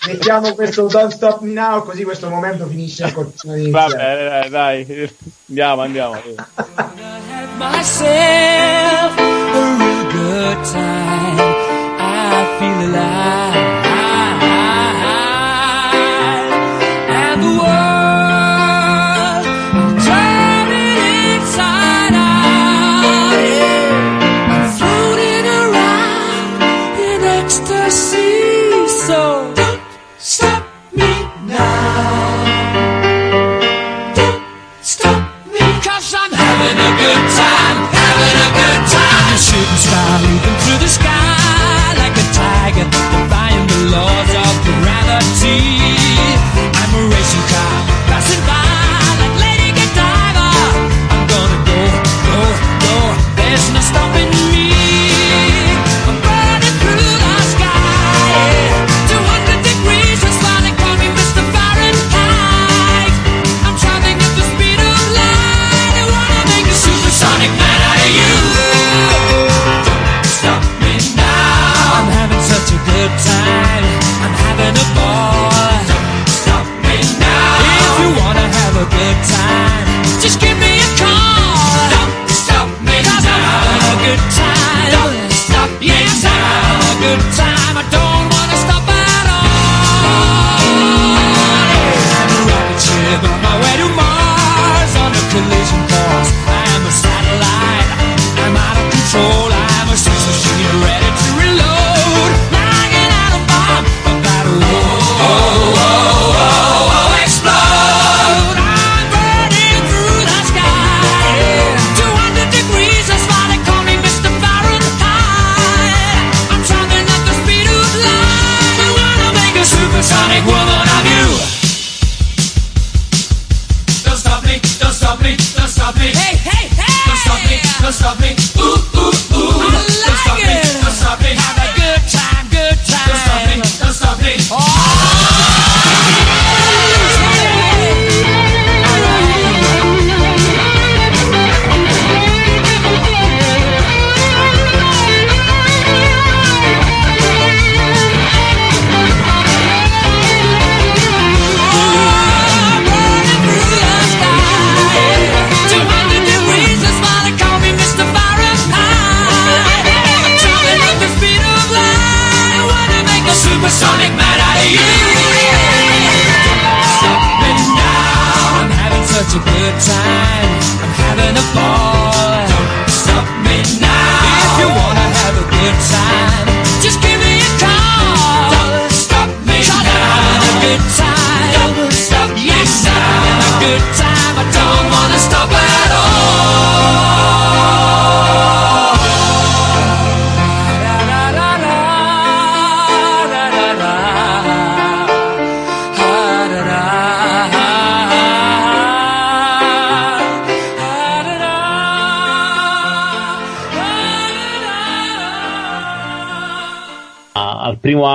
Mettiamo questo Don't Stop Me Now così questo momento finisce a cortina di Va iniziare. bene, dai, dai, andiamo, andiamo. myself a real good time. I feel alive. Good time, having a good time. A shooting star leaping through the sky Like a tiger, defying the laws of gravity. I'm a racing car,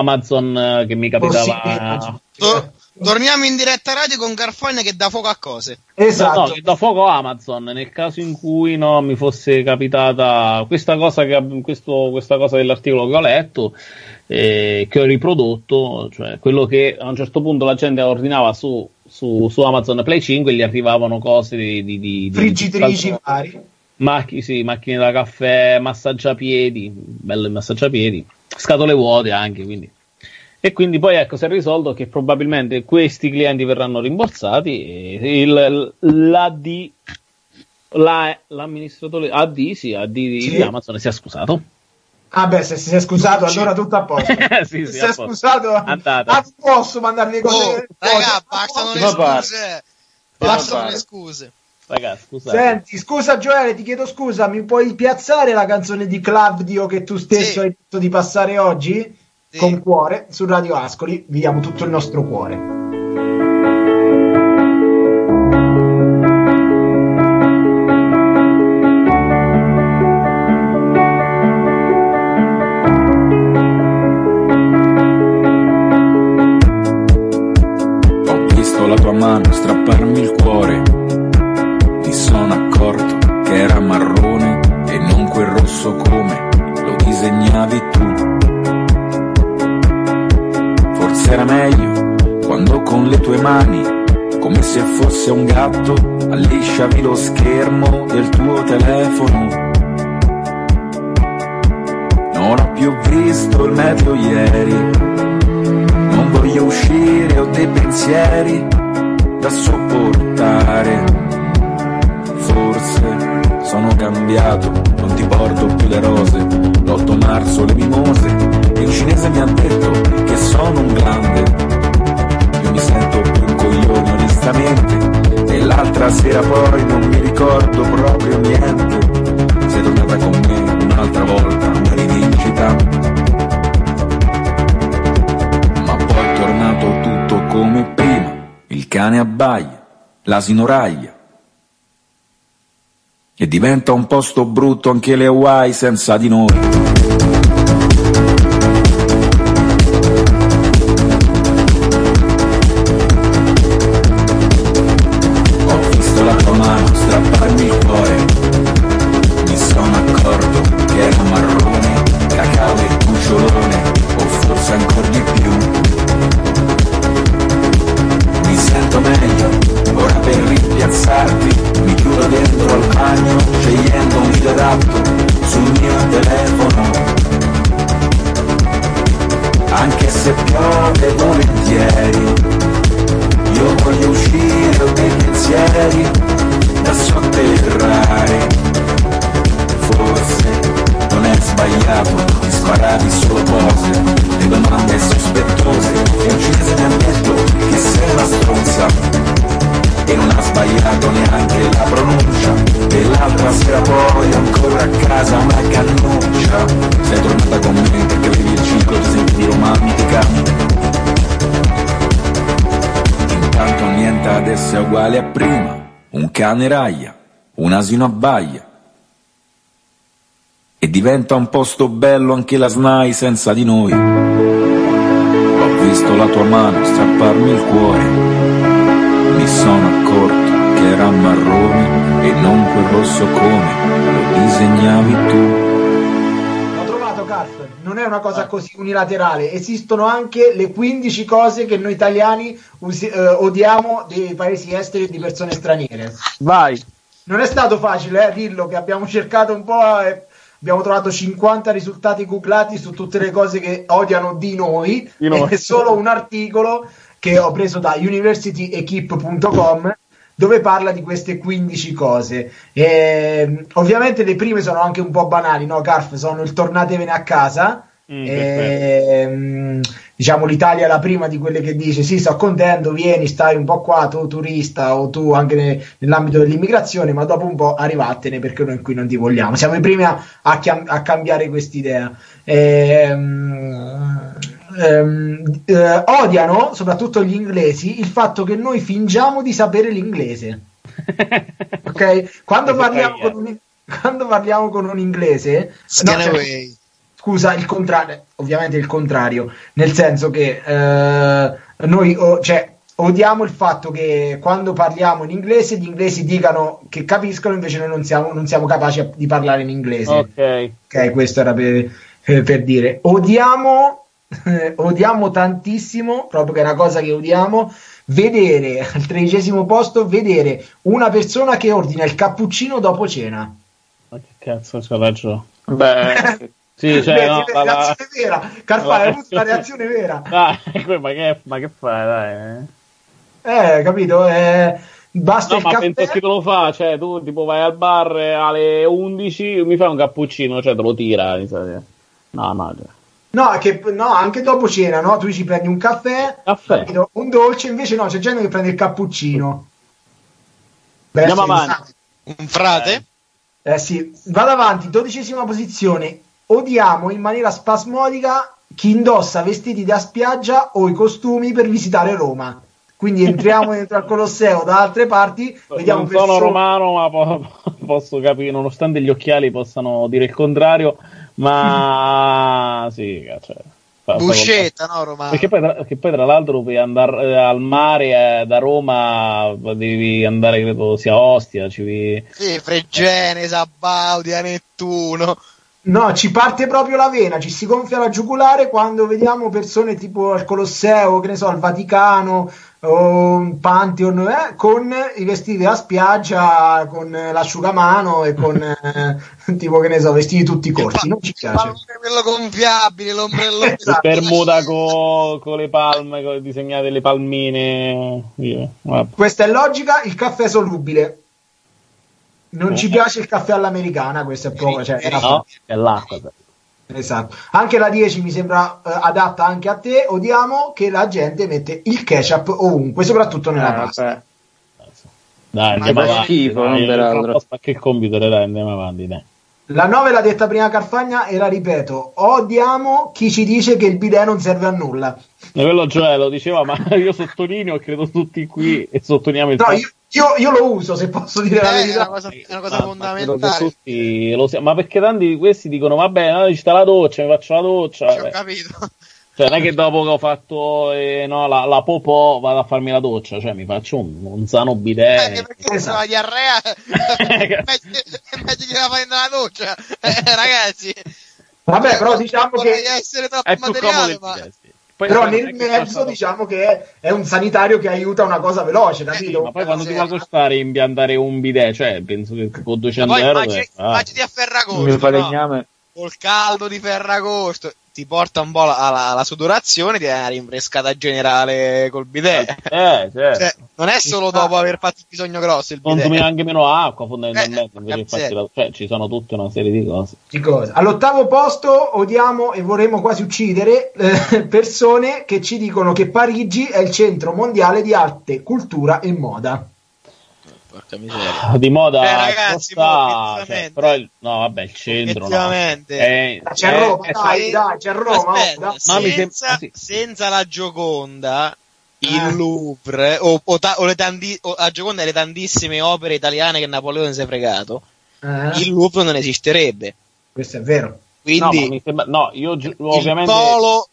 Amazon eh, che mi capitava. Possibile. To- torniamo in diretta radio con Garfagna che dà fuoco a cose. Esatto. No, no, che da fuoco Amazon nel caso in cui no, mi fosse capitata questa cosa, che, questo, questa cosa dell'articolo che ho letto, eh, che ho riprodotto, cioè quello che a un certo punto la gente ordinava su, su, su Amazon Play 5 e gli arrivavano cose di, di, di, Friggitrici di- vari. macchi- sì, macchine da caffè, massaggiapiedi, bello il massaggiapiedi, scatole vuote anche, quindi. E quindi poi ecco, si è risolto che probabilmente questi clienti verranno rimborsati e il, l'AD, la- l'amministratore AD, sì, AD di, Sì. di Amazon si è scusato. Ah beh, se si è scusato allora tutto a posto. sì, Se sì, si è scusato, Andata. ah, non posso mandargli cose. Oh, raga, bastano le scuse. Bastano le scuse. Ragazzi, scusate. Senti, scusa Gioele, ti chiedo scusa, mi puoi piazzare la canzone di Claudio che tu stesso Sì. hai detto di passare oggi? Sì. Con cuore, su Radio Ascoli, vi diamo tutto il nostro cuore. Se fosse un gatto, allisciavi lo schermo del tuo telefono. Non ho più visto il meteo ieri. Non voglio uscire, ho dei pensieri da sopportare. Forse sono cambiato, non ti porto più le rose. L'8 marzo le mimose e un cinese mi ha detto che sono un grande. Io mi sento più coglione onestamente. E l'altra sera poi non mi ricordo proprio niente. Sei tornata con me un'altra volta, una rivincita ma poi è tornato tutto come prima. Il cane abbaia, l'asino raglia. E diventa un posto brutto anche le Hawaii senza di noi. L'altra sera poi ancora a casa una cannuccia. Sei tornata con me perché avevi il ciclo, ti sentivi romantica. Intanto niente adesso è uguale a prima. Un cane raglia, un asino abbaia. E diventa un posto bello anche la SNAI senza di noi. Ho visto la tua mano strapparmi il cuore. Mi sono accorto che era marrone e non quel rosso come lo disegnavi tu. L'ho trovato, Carf. Non è una cosa così unilaterale. Esistono anche le 15 cose che noi italiani usi- eh, odiamo dei paesi esteri e di persone straniere. Vai. Non è stato facile, eh, dirlo, che abbiamo cercato un po' e abbiamo trovato 50 risultati googlati su tutte le cose che odiano di noi. Di noi. È solo un articolo che ho preso da universityequip.com dove parla di queste 15 cose. E, ovviamente le prime sono anche un po' banali, no, Carf? Sono il tornatevene a casa. Mm, Ehm, diciamo l'Italia è la prima di quelle che dice sì sto contento vieni stai un po' qua tu turista o tu anche ne- nell'ambito dell'immigrazione ma dopo un po' arrivatene perché noi qui non ti vogliamo siamo i primi a, a a cambiare quest'idea Ehm, ehm, eh, odiano soprattutto gli inglesi il fatto che noi fingiamo di sapere l'inglese ok quando parliamo con un, quando parliamo con un inglese no, cioè, scusa, il contrario, ovviamente il contrario, nel senso che eh, noi, o- cioè, odiamo il fatto che quando parliamo in inglese gli inglesi dicano che capiscono, invece noi non siamo, non siamo capaci di parlare in inglese. Ok. Ok, questo era per, eh, per dire. Odiamo, eh, odiamo tantissimo, proprio che è una cosa che odiamo, vedere al tredicesimo posto, vedere una persona che ordina il cappuccino dopo cena. Ma che cazzo c'ha ragione? Beh, Sì, cioè, Beh, no, la- la- reazione vera. Carfare, hai avuto una reazione vera. Dai, ma che, ma che fai, dai? eh? Eh, capito? Eh, basta No, il ma caffè. penso che te lo fa, cioè tu tipo vai al bar alle 11, mi fai un cappuccino, cioè te lo tira. No, no, cioè. No, che, no, anche dopo cena, no? Tu ci prendi un caffè, Caffè. un dolce, invece no, c'è gente che prende il cappuccino. Beh, Andiamo avanti. Un frate? Eh sì, vado avanti, dodicesima posizione. Odiamo in maniera spasmodica chi indossa vestiti da spiaggia o i costumi per visitare Roma. Quindi entriamo dentro al Colosseo da altre parti, vediamo non sono persone- romano, ma po- posso capire, nonostante gli occhiali possano dire il contrario, ma sì, cioè, Buscetta, no, Romano? Perché poi, tra, perché poi tra l'altro per andare eh, al mare eh, da Roma devi andare, credo sia Ostia, ci devi- Sì, Fregene, Sabaudia, Nettuno. No, ci parte proprio la vena, ci si gonfia la giugulare quando vediamo persone tipo al Colosseo, che ne so, al Vaticano o un Pantheon, eh, con i vestiti da spiaggia, con l'asciugamano e con eh, tipo che ne so, vestiti tutti corti. Non ci piace. Quello gonfiabile, l'ombrello. Esatto. Bermuda con le palme, con disegnate le palmine. Io, vabbè. Questa è logica, il caffè solubile. Non ci piace il caffè all'americana, questo è proprio, cioè, era- No, è l'acqua. esatto. Anche la 10 mi sembra eh, adatta anche a te. Odiamo che la gente mette il ketchup ovunque, soprattutto nella eh, pasta. Dai, Ma andiamo fa avanti. schifo, non dai, peraltro. un po' spacca il computer, dai, andiamo avanti, dai. La 9 l'ha detta prima Carfagna e la ripeto: odiamo chi ci dice che il bidet non serve a nulla. E quello Gioè lo diceva, ma io sottolineo, credo tutti qui, e sottolineiamo il No, fatto- io, io- io lo uso se posso dire la Eh, è una verità. cosa, è una cosa Ah, ma fondamentale. tutti lo sia- Ma perché tanti di questi dicono, vabbè, no, ci sta la doccia, mi faccio la doccia. Ci ho capito. Cioè, non è che dopo che ho fatto eh, no, la, la popò vado a farmi la doccia, cioè mi faccio un, un sano bidet. Anche perché se esatto. la diarrea è meglio, che la fai nella doccia. Eh, ragazzi, Vabbè, però diciamo che, essere troppo è più comodo materiale, il ma bidet. Poi però nel mezzo diciamo che è, è un sanitario che aiuta una cosa veloce, Sì, capito? ma poi quando Sì, ti va a costare impiantare un bidet, cioè penso che con 200 poi euro immagini, ah, immagini a Ferragosto, no? legname. col caldo di Ferragosto, ti porta un po' la, la- la sudorazione, ti dai una rinfrescata generale col bidet. eh, certo. Cioè, non è solo dopo aver fatto il bisogno grosso il consumi bidet. anche meno acqua fondamentalmente Eh, di la- cioè ci sono tutta una serie di cose Di cose. All'ottavo posto odiamo e vorremmo quasi uccidere eh, persone che ci dicono che Parigi è il centro mondiale di arte, cultura e moda. Porca miseria. di moda Eh, ragazzi, costa, cioè, però il, no vabbè il centro no. Obiettivamente. Eh, C'è eh, Roma, eh, dai, dai, c'è Roma. Aspetta, oh, Ma senza, sembra- sì. senza la Gioconda, il Eh. Louvre, o, o ta- o le tanti- o la Gioconda e le tantissime opere italiane che Napoleone si è fregato, eh, il Louvre non esisterebbe. questo è vero. no, Quindi ma mi sembra- no, io gi- il ovviamente polo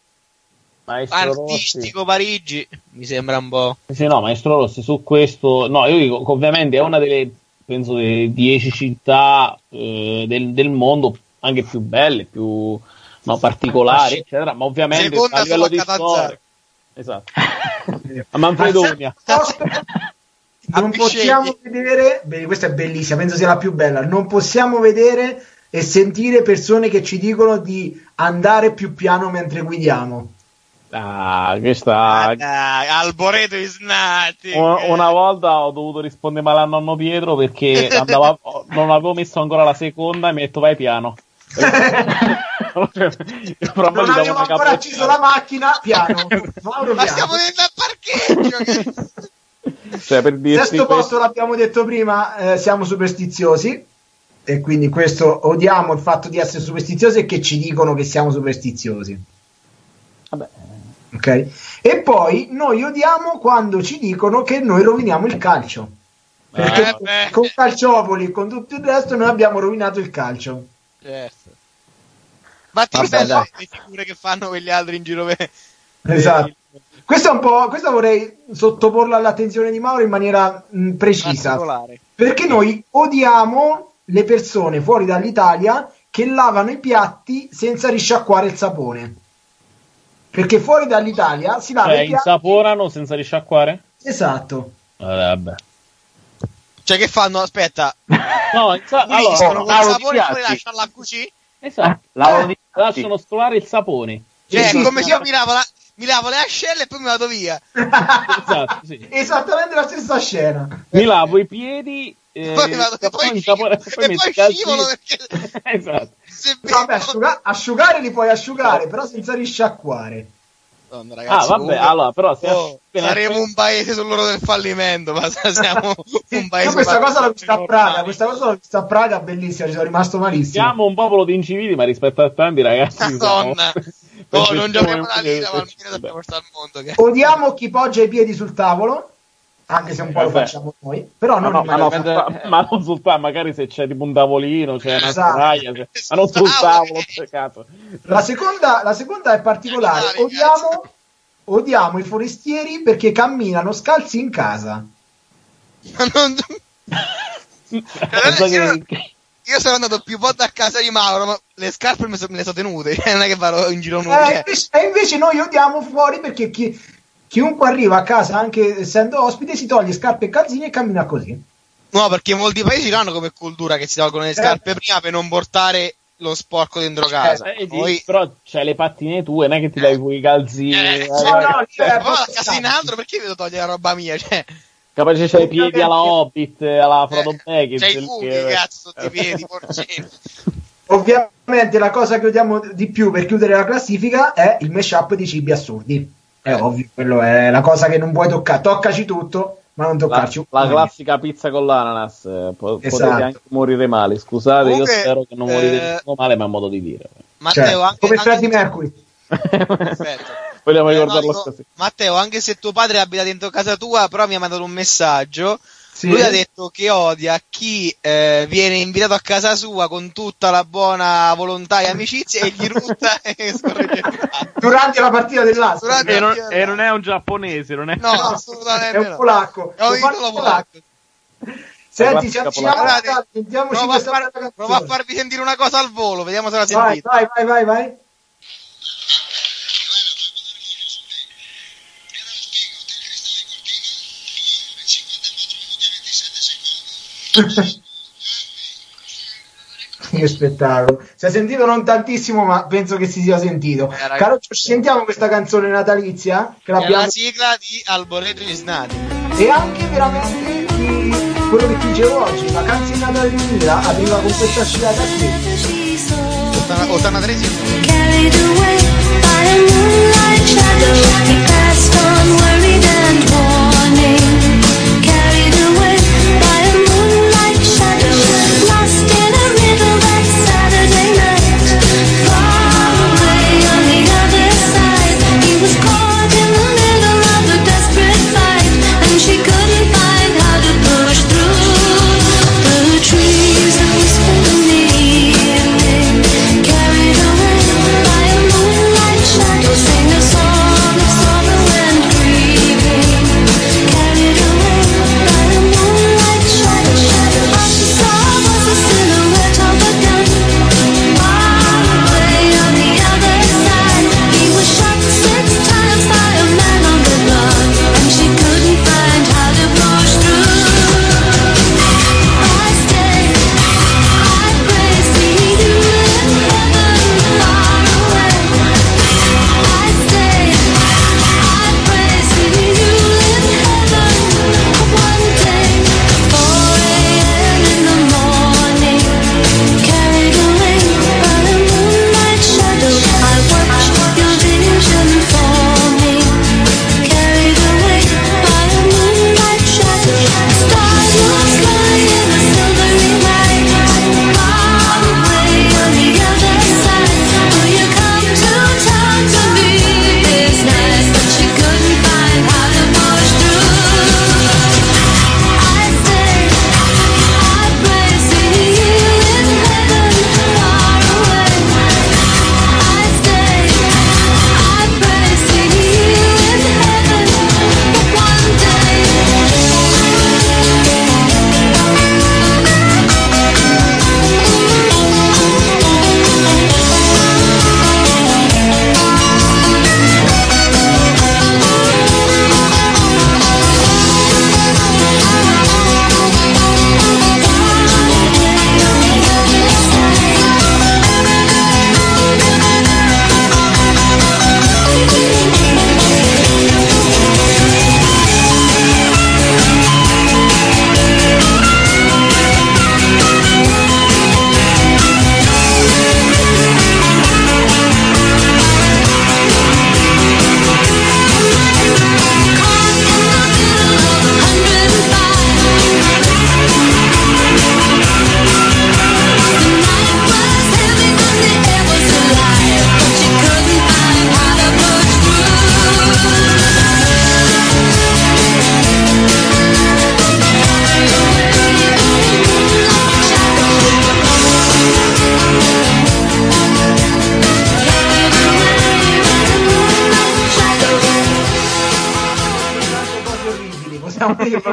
maestro Rossi artistico Parigi mi sembra un po'. Sì, no, Maestro Rossi, su questo, no, io dico che ovviamente è una delle, penso, delle dieci città eh, del, del mondo anche più belle, più no, particolari, eccetera, ma ovviamente Seconda a livello di storia. Esatto. A Manfredonia. Non possiamo vedere, beh, questa è bellissima, penso sia la più bella, non possiamo vedere e sentire persone che ci dicono di andare più piano mentre guidiamo. Ah, questa... Ah, dai, Alboreto is nothing. Una, una volta ho dovuto rispondere male a nonno Pietro perché andava- non avevo messo ancora la seconda e mi ha detto vai piano. Non avevo ancora capocciata. acceso la macchina, piano. Mauro Ma piano. stiamo venendo al parcheggio. che- Cioè, per dirti Sesto questo- posto l'abbiamo detto prima, eh, siamo superstiziosi e quindi questo odiamo il fatto di essere superstiziosi e che ci dicono che siamo superstiziosi. Ok? E poi noi odiamo quando ci dicono che noi roviniamo il calcio. Perché Eh, con Calciopoli e con tutto il resto noi abbiamo rovinato il calcio. Certo. Vabbè, queste sono le figure che fanno quegli altri in giro per. Esatto. Questo è un po', questa vorrei sottoporla all'attenzione di Mauro in maniera mh, precisa. Perché noi odiamo le persone fuori dall'Italia che lavano i piatti senza risciacquare il sapone. Perché fuori dall'Italia si lava Cioè, i piatti. insaporano senza risciacquare? Esatto. Eh, vabbè. Cioè, che fanno? Aspetta, No, insa- allora, con il sapone e poi piatti. lasciano la cucina. esatto. Lavano di Lasciano scolare il sapone. Cioè, è come se io mi lavo, la- mi lavo le ascelle e poi mi vado via. Esatto, sì. Esattamente la stessa scena. Mi lavo i piedi. Eh, Poi vado- e poi sapone- scivolo- poi e poi scivolo perché- esatto. Se Vabbè, asciuga- asciugare li puoi asciugare, però senza risciacquare. Madonna, Ah, ragazzi, vabbè, comunque- allora, però se Oh, saremo un paese sull'oro del fallimento, ma siamo un paese. Io questa cosa l'ho vista a Praga, questa cosa l'ho vista a Praga, bellissima, ci sono rimasto malissimo. Siamo un popolo di incivili, ma rispetto a tanti ragazzi. Madonna. siamo- No, non giochiamo la lira, ma almeno sappiamo portare al mondo. Che... Odiamo chi poggia i piedi sul tavolo, anche se un po' lo Vabbè. facciamo noi, però non No, ma, no, sul ta- ma non sul tavolo, magari se c'è tipo un tavolino, c'è una Esatto. sdraia, c'è- ma non sul tavolo, che cazzo. La seconda, la seconda è particolare, odiamo, odiamo i forestieri perché camminano scalzi in casa. Ma non- Penso che- Io sono andato più volte a casa di Mauro, ma le scarpe me, so- me le sono tenute. cioè, non è che vado in giro. Eh, cioè. invece, e invece noi odiamo fuori perché chi- chiunque arriva a casa, anche essendo ospite, si toglie scarpe e calzini e cammina così. No, perché molti paesi lo hanno come cultura che si tolgono le Eh. scarpe prima per non portare lo sporco dentro casa. Eh, Poi, però c'è le pattine tue, non è che ti dai pure i calzini. Eh, eh, no, no, cioè, eh, ma la casa in altro perché devo togliere la roba mia? Cioè, Capace c'hai i piedi alla Hobbit, alla Frodo eh, Baggins. c'hai i funghi, eh. cazzo, sotto i piedi, porcini. Ovviamente la cosa che odiamo di più per chiudere la classifica è il mashup di cibi assurdi. È ovvio, quello è la cosa che non puoi toccare. Toccaci tutto, ma non La, toccarci la un- classica pizza con l'ananas, eh, po- Esatto. potete anche morire male. Scusate, Comunque, io spero che non eh, morite male, ma è un modo di dire. Matteo, Cioè, anche, come anche Freddie Mercury. Perfetto. Vogliamo Eh, no, ricordarlo così. Matteo, anche se tuo padre abita dentro casa tua, però mi ha mandato un messaggio. Sì. Lui ha detto che odia chi eh, viene invitato a casa sua con tutta la buona volontà e amicizia e gli rutta e scorregge. Durante la partita dell'Asto. Durante- E non, e non è un giapponese, non è... No, assolutamente è un no. polacco. È un Lo polacco. Senti, ci avviciniamo a, prova a farvi sentire una cosa al volo, vediamo se la Vai, sentite. vai, vai, vai, vai. Che spettacolo. Si è sentito non tantissimo, ma penso che si sia sentito. ragazzi. Caro, ci sentiamo questa canzone natalizia che È la sigla di Alboreto Isnati. e anche veramente di quello che ti dicevo oggi, la canzone di Natale di 2000 arriva con questa sfilata qui. 83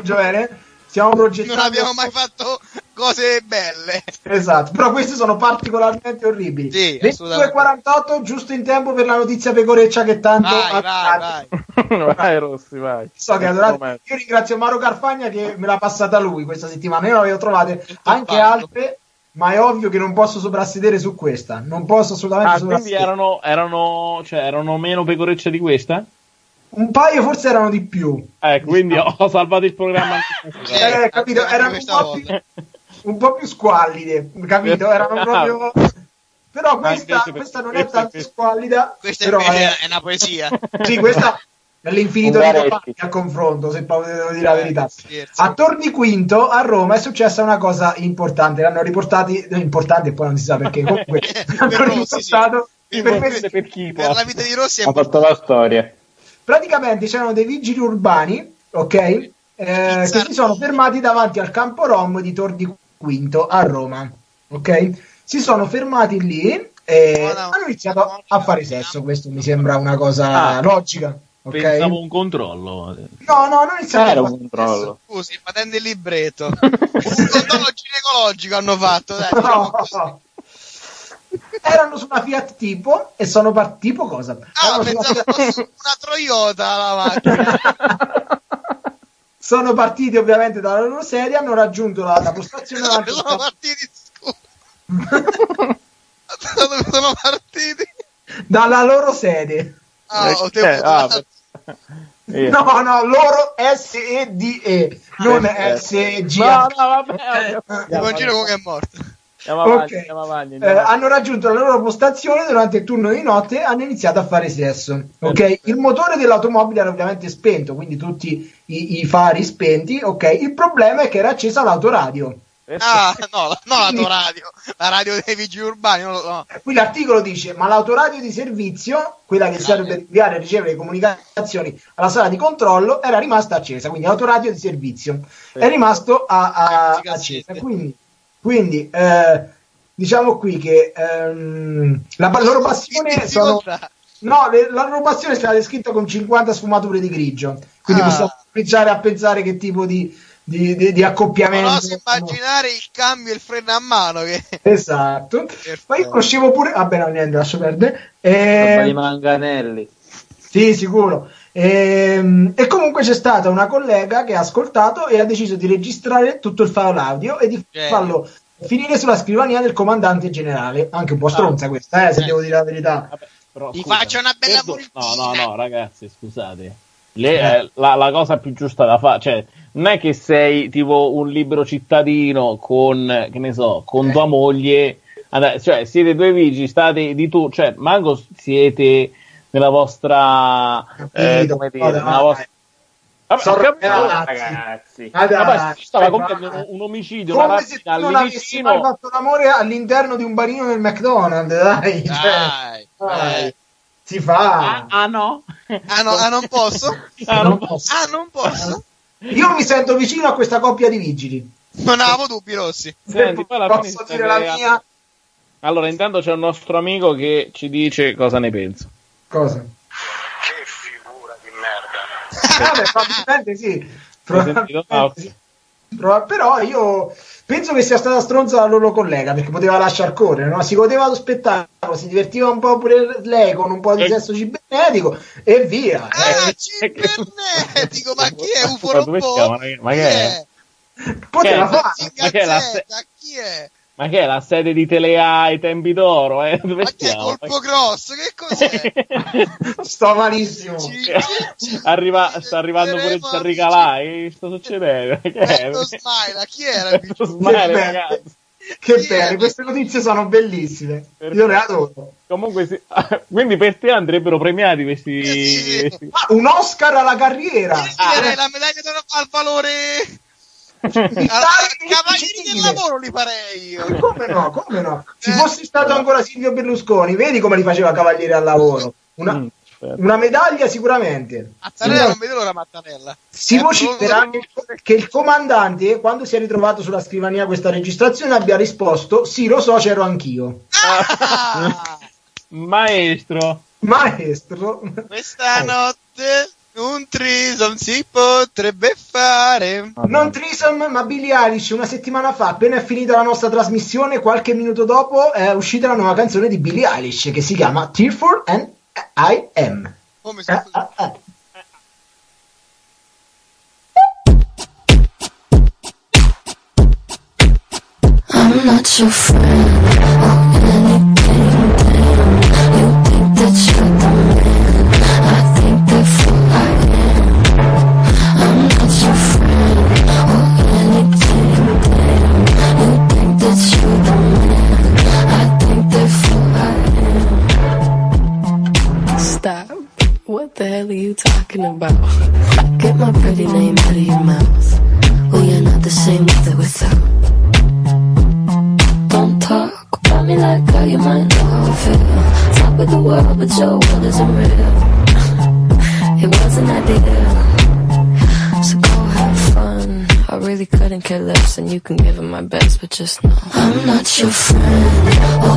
Gioele? Stiamo progettando. Non abbiamo mai fatto cose belle. Esatto, però queste sono particolarmente orribili. Sì, 22.48, giusto in tempo per la notizia pecoreccia che tanto Vai, ha- vai, vai. vai Rossi, vai. So che adorato. Io ringrazio Mauro Carfagna che me l'ha passata lui questa settimana. Io ne avevo trovate anche fatto. altre, ma è ovvio che non posso soprassedere su questa. Non posso assolutamente Ah, quindi soprassedere. erano, erano, cioè, erano meno pecorecce di questa? Un paio forse erano di più. Eh, quindi ho, ho salvato il programma questa Eh, capito? Erano un po, più, un po' più squallide, capito? Erano proprio. Però questa, questa non è tanto squallida. Questa però invece è- è una poesia. Sì, questa è l'infinito di a confronto, se proprio devo dire la verità. Scherzo. A Torni Quinto a Roma è successa una cosa importante. L'hanno riportati, eh, importante, poi non si sa perché. Comunque, hanno Per Rossi, sì. riportato Per per me- per chi Per la vita di Rossi è Ha fatto la storia. Praticamente c'erano dei vigili urbani, ok? Eh, che si sono fermati davanti al campo Rom di Tor di Quinto a Roma, ok? Si sono fermati lì e No, no, hanno iniziato no, a fare sesso. Questo mi sembra una cosa Ah. logica, ok? Pensavo un controllo. No, no, non iniziato Era a un controllo. Scusi, patente il libretto. un controllo ginecologico hanno fatto. Dai, diciamo. Erano su una Fiat tipo e sono partiti tipo cosa? Ah, pensavo fosse una Toyota la macchina. sono partiti ovviamente dalla loro sedia, hanno raggiunto la, la postazione sono partiti? Scusa. Da dove sono partiti? dalla loro sede. Ah, ho Eh, ah, Eh. No, no, loro S-E-D-E, non Eh. S-G. No, no, vabbè. Tipo in giro come è morto. Andiamo avanti, andiamo avanti. Eh, andiamo avanti. hanno raggiunto la loro postazione durante il turno di notte e hanno iniziato a fare sesso. Ok, il motore dell'automobile era ovviamente spento, quindi tutti i, i fari spenti. Ok, il problema è che era accesa l'autoradio. Ah, no, la- no la tua radio, la radio dei vigili urbani, non lo so. Qui l'articolo dice: Ma l'autoradio di servizio, quella che serve per inviare e ricevere le comunicazioni alla sala di controllo, era rimasta accesa. Quindi l'autoradio di servizio è rimasto a, a- accesa. Quindi, quindi eh, diciamo qui che ehm, la loro passione sono. No, le- la loro passione è stata descritta con 50 sfumature di grigio. Quindi Ah. possiamo cominciare a pensare che tipo di, di, di- di Non accoppiamento. oso immaginare il cambio e il freno a mano che... Esatto. Ma io conoscevo pure. Vabbè, no, niente, lascio perdere. Eh, di manganelli. Sì, sicuro. Ehm, E, comunque c'è stata una collega che ha ascoltato e ha deciso di registrare tutto il file audio e di Genio. farlo finire sulla scrivania del comandante generale. Anche un po' stronza questa, eh, se Eh. devo dire la verità. Vabbè, però, Ti scusa, faccio una bella perdo- No, no, no, ragazzi, scusate. Le- eh, la, la cosa più giusta da fare, cioè, non è che sei tipo un libero cittadino con, che ne so, con Eh. tua moglie, and- cioè, siete due vigili, state di tu, cioè, manco siete nella vostra, eh, come dire, dai. nella vostra... Vabbè, capito, ragazzi. Vabbè, si stava compiendo un, omicidio, una Come se tu non avessi mai fatto l'amore all'interno di un barino del McDonald's, dai. cioè, Dai, dai, dai. si fa. Ah, ah, no? Ah, no, ah, non posso? Ah, non posso. Ah, non posso? Io mi sento vicino a questa coppia di vigili. Non avevo dubbi, Rossi. Senti, Posso dire la mia Allora, intanto c'è un nostro amico che ci dice cosa ne pensa. Cosa? Che figura di merda. Eh, Vabbè, probabilmente sì. Probabilmente Ah, sì. Però io penso che sia stata stronza la loro collega perché poteva lasciar correre, no? si godeva lo spettacolo, si divertiva un po' pure lei con un po' di Eh. sesso cibernetico e via. Ah, Eh, cibernetico, ma chi è? UFO Ma? Ma che è? poteva fare. Ma che è la chi è? Ma che è la sede di Telea ai tempi d'oro? Eh? Dove Ma stiamo? Colpo Grosso? Che cos'è? Sto malissimo. Ci- ci- Arriva, ci sta arrivando pure il divertiremo, Sarricalà. Che sta succedendo? Che è? Ecco Smile, chi era smile, Che bello. ragazzi. Che Sì, belle, eh. queste notizie sono bellissime. Io le adoro. Comunque, sì. quindi per te andrebbero premiati questi. Sì. questi- Ah, un Oscar alla carriera. Io direi la medaglia d'oro al valore al, al cavalieri del lavoro li farei io. Come no, come no? Se Eh. fosse stato ancora Silvio Berlusconi, vedi come li faceva cavaliere al lavoro. Una, Mm, aspetta. una medaglia sicuramente. Mattanella non vede l'ora Mattanella. Si Eh, vocifera non- che, che il comandante, quando si è ritrovato sulla scrivania questa registrazione, abbia risposto: Sì, lo so, c'ero anch'io. Ah, Maestro. Maestro, questa notte Un trisom si potrebbe fare. Non Trisom, ma Billie Eilish una settimana fa, appena è finita la nostra trasmissione, qualche minuto dopo è uscita la nuova canzone di Billie Eilish che si chiama Tearful and I Am. Come Eh, eh, eh. I'm not your friend about? Get my pretty name out of your mouth. Oh, we are not the same with or without. Don't talk about me like how you might know how I feel. Top of the world, but your world isn't real. It wasn't ideal. So go have fun. I really couldn't care less, and you can give it my best, but just know I'm not your friend or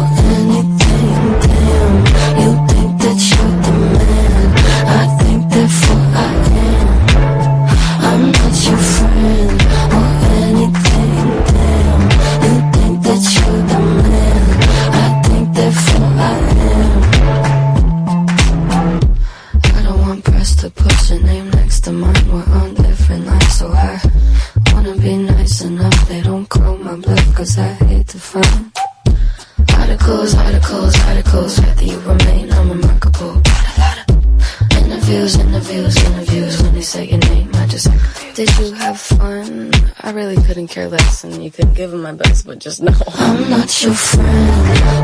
your friend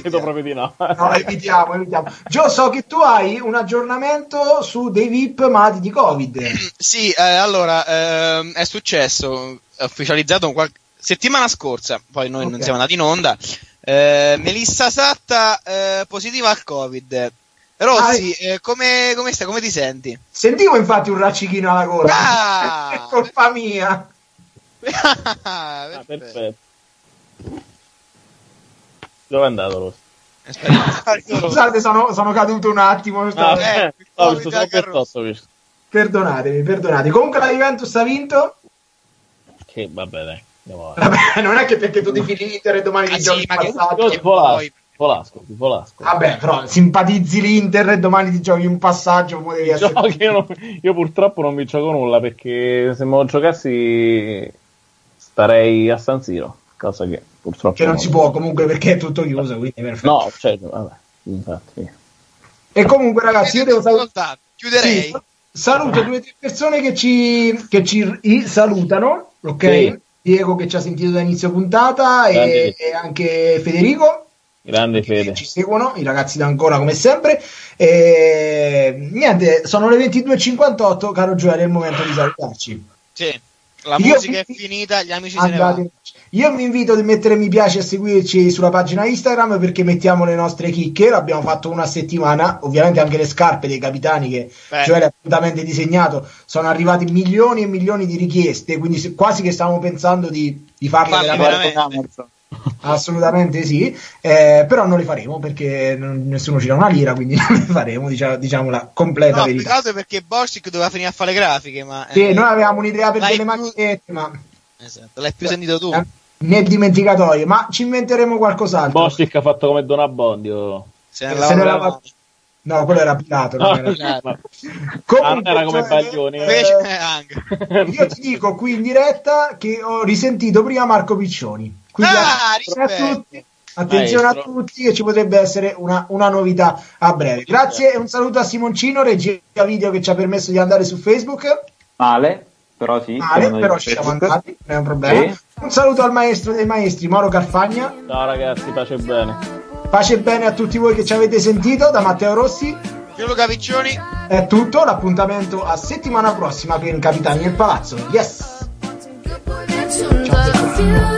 Credo proprio di no. No, evitiamo, evitiamo. Gio, so che tu hai un aggiornamento su dei VIP malati di Covid. Sì, eh, allora, ehm, è successo, è ufficializzato qual- settimana scorsa, poi noi non Ok. siamo andati in onda, eh, Melissa Satta eh, positiva al Covid. Rossi, eh, come, come stai? Come ti senti? Sentivo infatti un raccichino alla gola. Ah! è colpa mia. Ah, perfetto. Dove è andato Rossi? Scusate, sono, sono caduto un attimo. Ah, eh, solo per. Perdonatemi, perdonatemi. Comunque la Juventus ha vinto. Che vabbè, dai. Vabbè, non è che perché tu tifi l'Inter e domani Ah, ti giochi che- passaggio. Io l'asco. Vabbè, però simpatizzi l'Inter e domani ti giochi un passaggio, devi essere. Io, non- io purtroppo non vi gioco nulla perché se me lo giocassi starei a San Siro, cosa che purtroppo Che non si può comunque perché è tutto chiuso, quindi perfetto. No, cioè, vabbè, infatti. E comunque ragazzi, io devo salutare. Chiuderei. Sì, saluto due o tre persone che ci, che ci i- salutano, ok? Sì. Diego che ci ha sentito da inizio puntata e, Grande. e anche Federico Grande fede. ci seguono, i ragazzi da ancora come sempre. E niente, sono le 22.58, caro Gioele, è il momento di salutarci. Sì. La Io musica è vi- finita, gli amici se ne Andate. vanno. Io vi invito a mettere mi piace e seguirci sulla pagina Instagram perché mettiamo le nostre chicche. L'abbiamo fatto una settimana. Ovviamente anche le scarpe dei capitani che Beh. Gioele ha appuntamento disegnato. Sono arrivati milioni e milioni di richieste. Quindi quasi che stavamo pensando di, di farle Farle veramente. veramente. Assolutamente sì, eh, però non le faremo perché non- nessuno ci dà una lira, quindi non le faremo, diciamo, diciamo la completa No, verità. altro perché Borsik doveva finire a fare le grafiche, ma... Sì, eh, noi avevamo un'idea per l'hai delle più- magliette, ma Esatto, l'hai più sentito tu. eh, nel dimenticatoio, ma ci inventeremo qualcos'altro. Bostic ha fatto come Don Abbondio. Se Se ne ne lava- lava- No, quello era Pilato. non era- Ah, Comunque, non era come cioè, Baglioni, eh. Eh. Io ti dico qui in diretta che ho risentito prima Marco Piccioni. Quindi Ah, attenzione a tutti, attenzione a Maestro. tutti che ci potrebbe essere una, una novità a breve. Grazie e un saluto a Simoncino, regia video che ci ha permesso di andare su Facebook. Male, però sì. Male, però ci siamo andati, non è un problema. Sì. Un saluto al maestro dei maestri, Mauro Carfagna. Ciao ragazzi, pace e bene. Pace e bene a tutti voi che ci avete sentito. Da Matteo Rossi Io Luca Piccioni. è tutto. L'appuntamento a settimana prossima per Capitani del Palazzo. Yes! Everything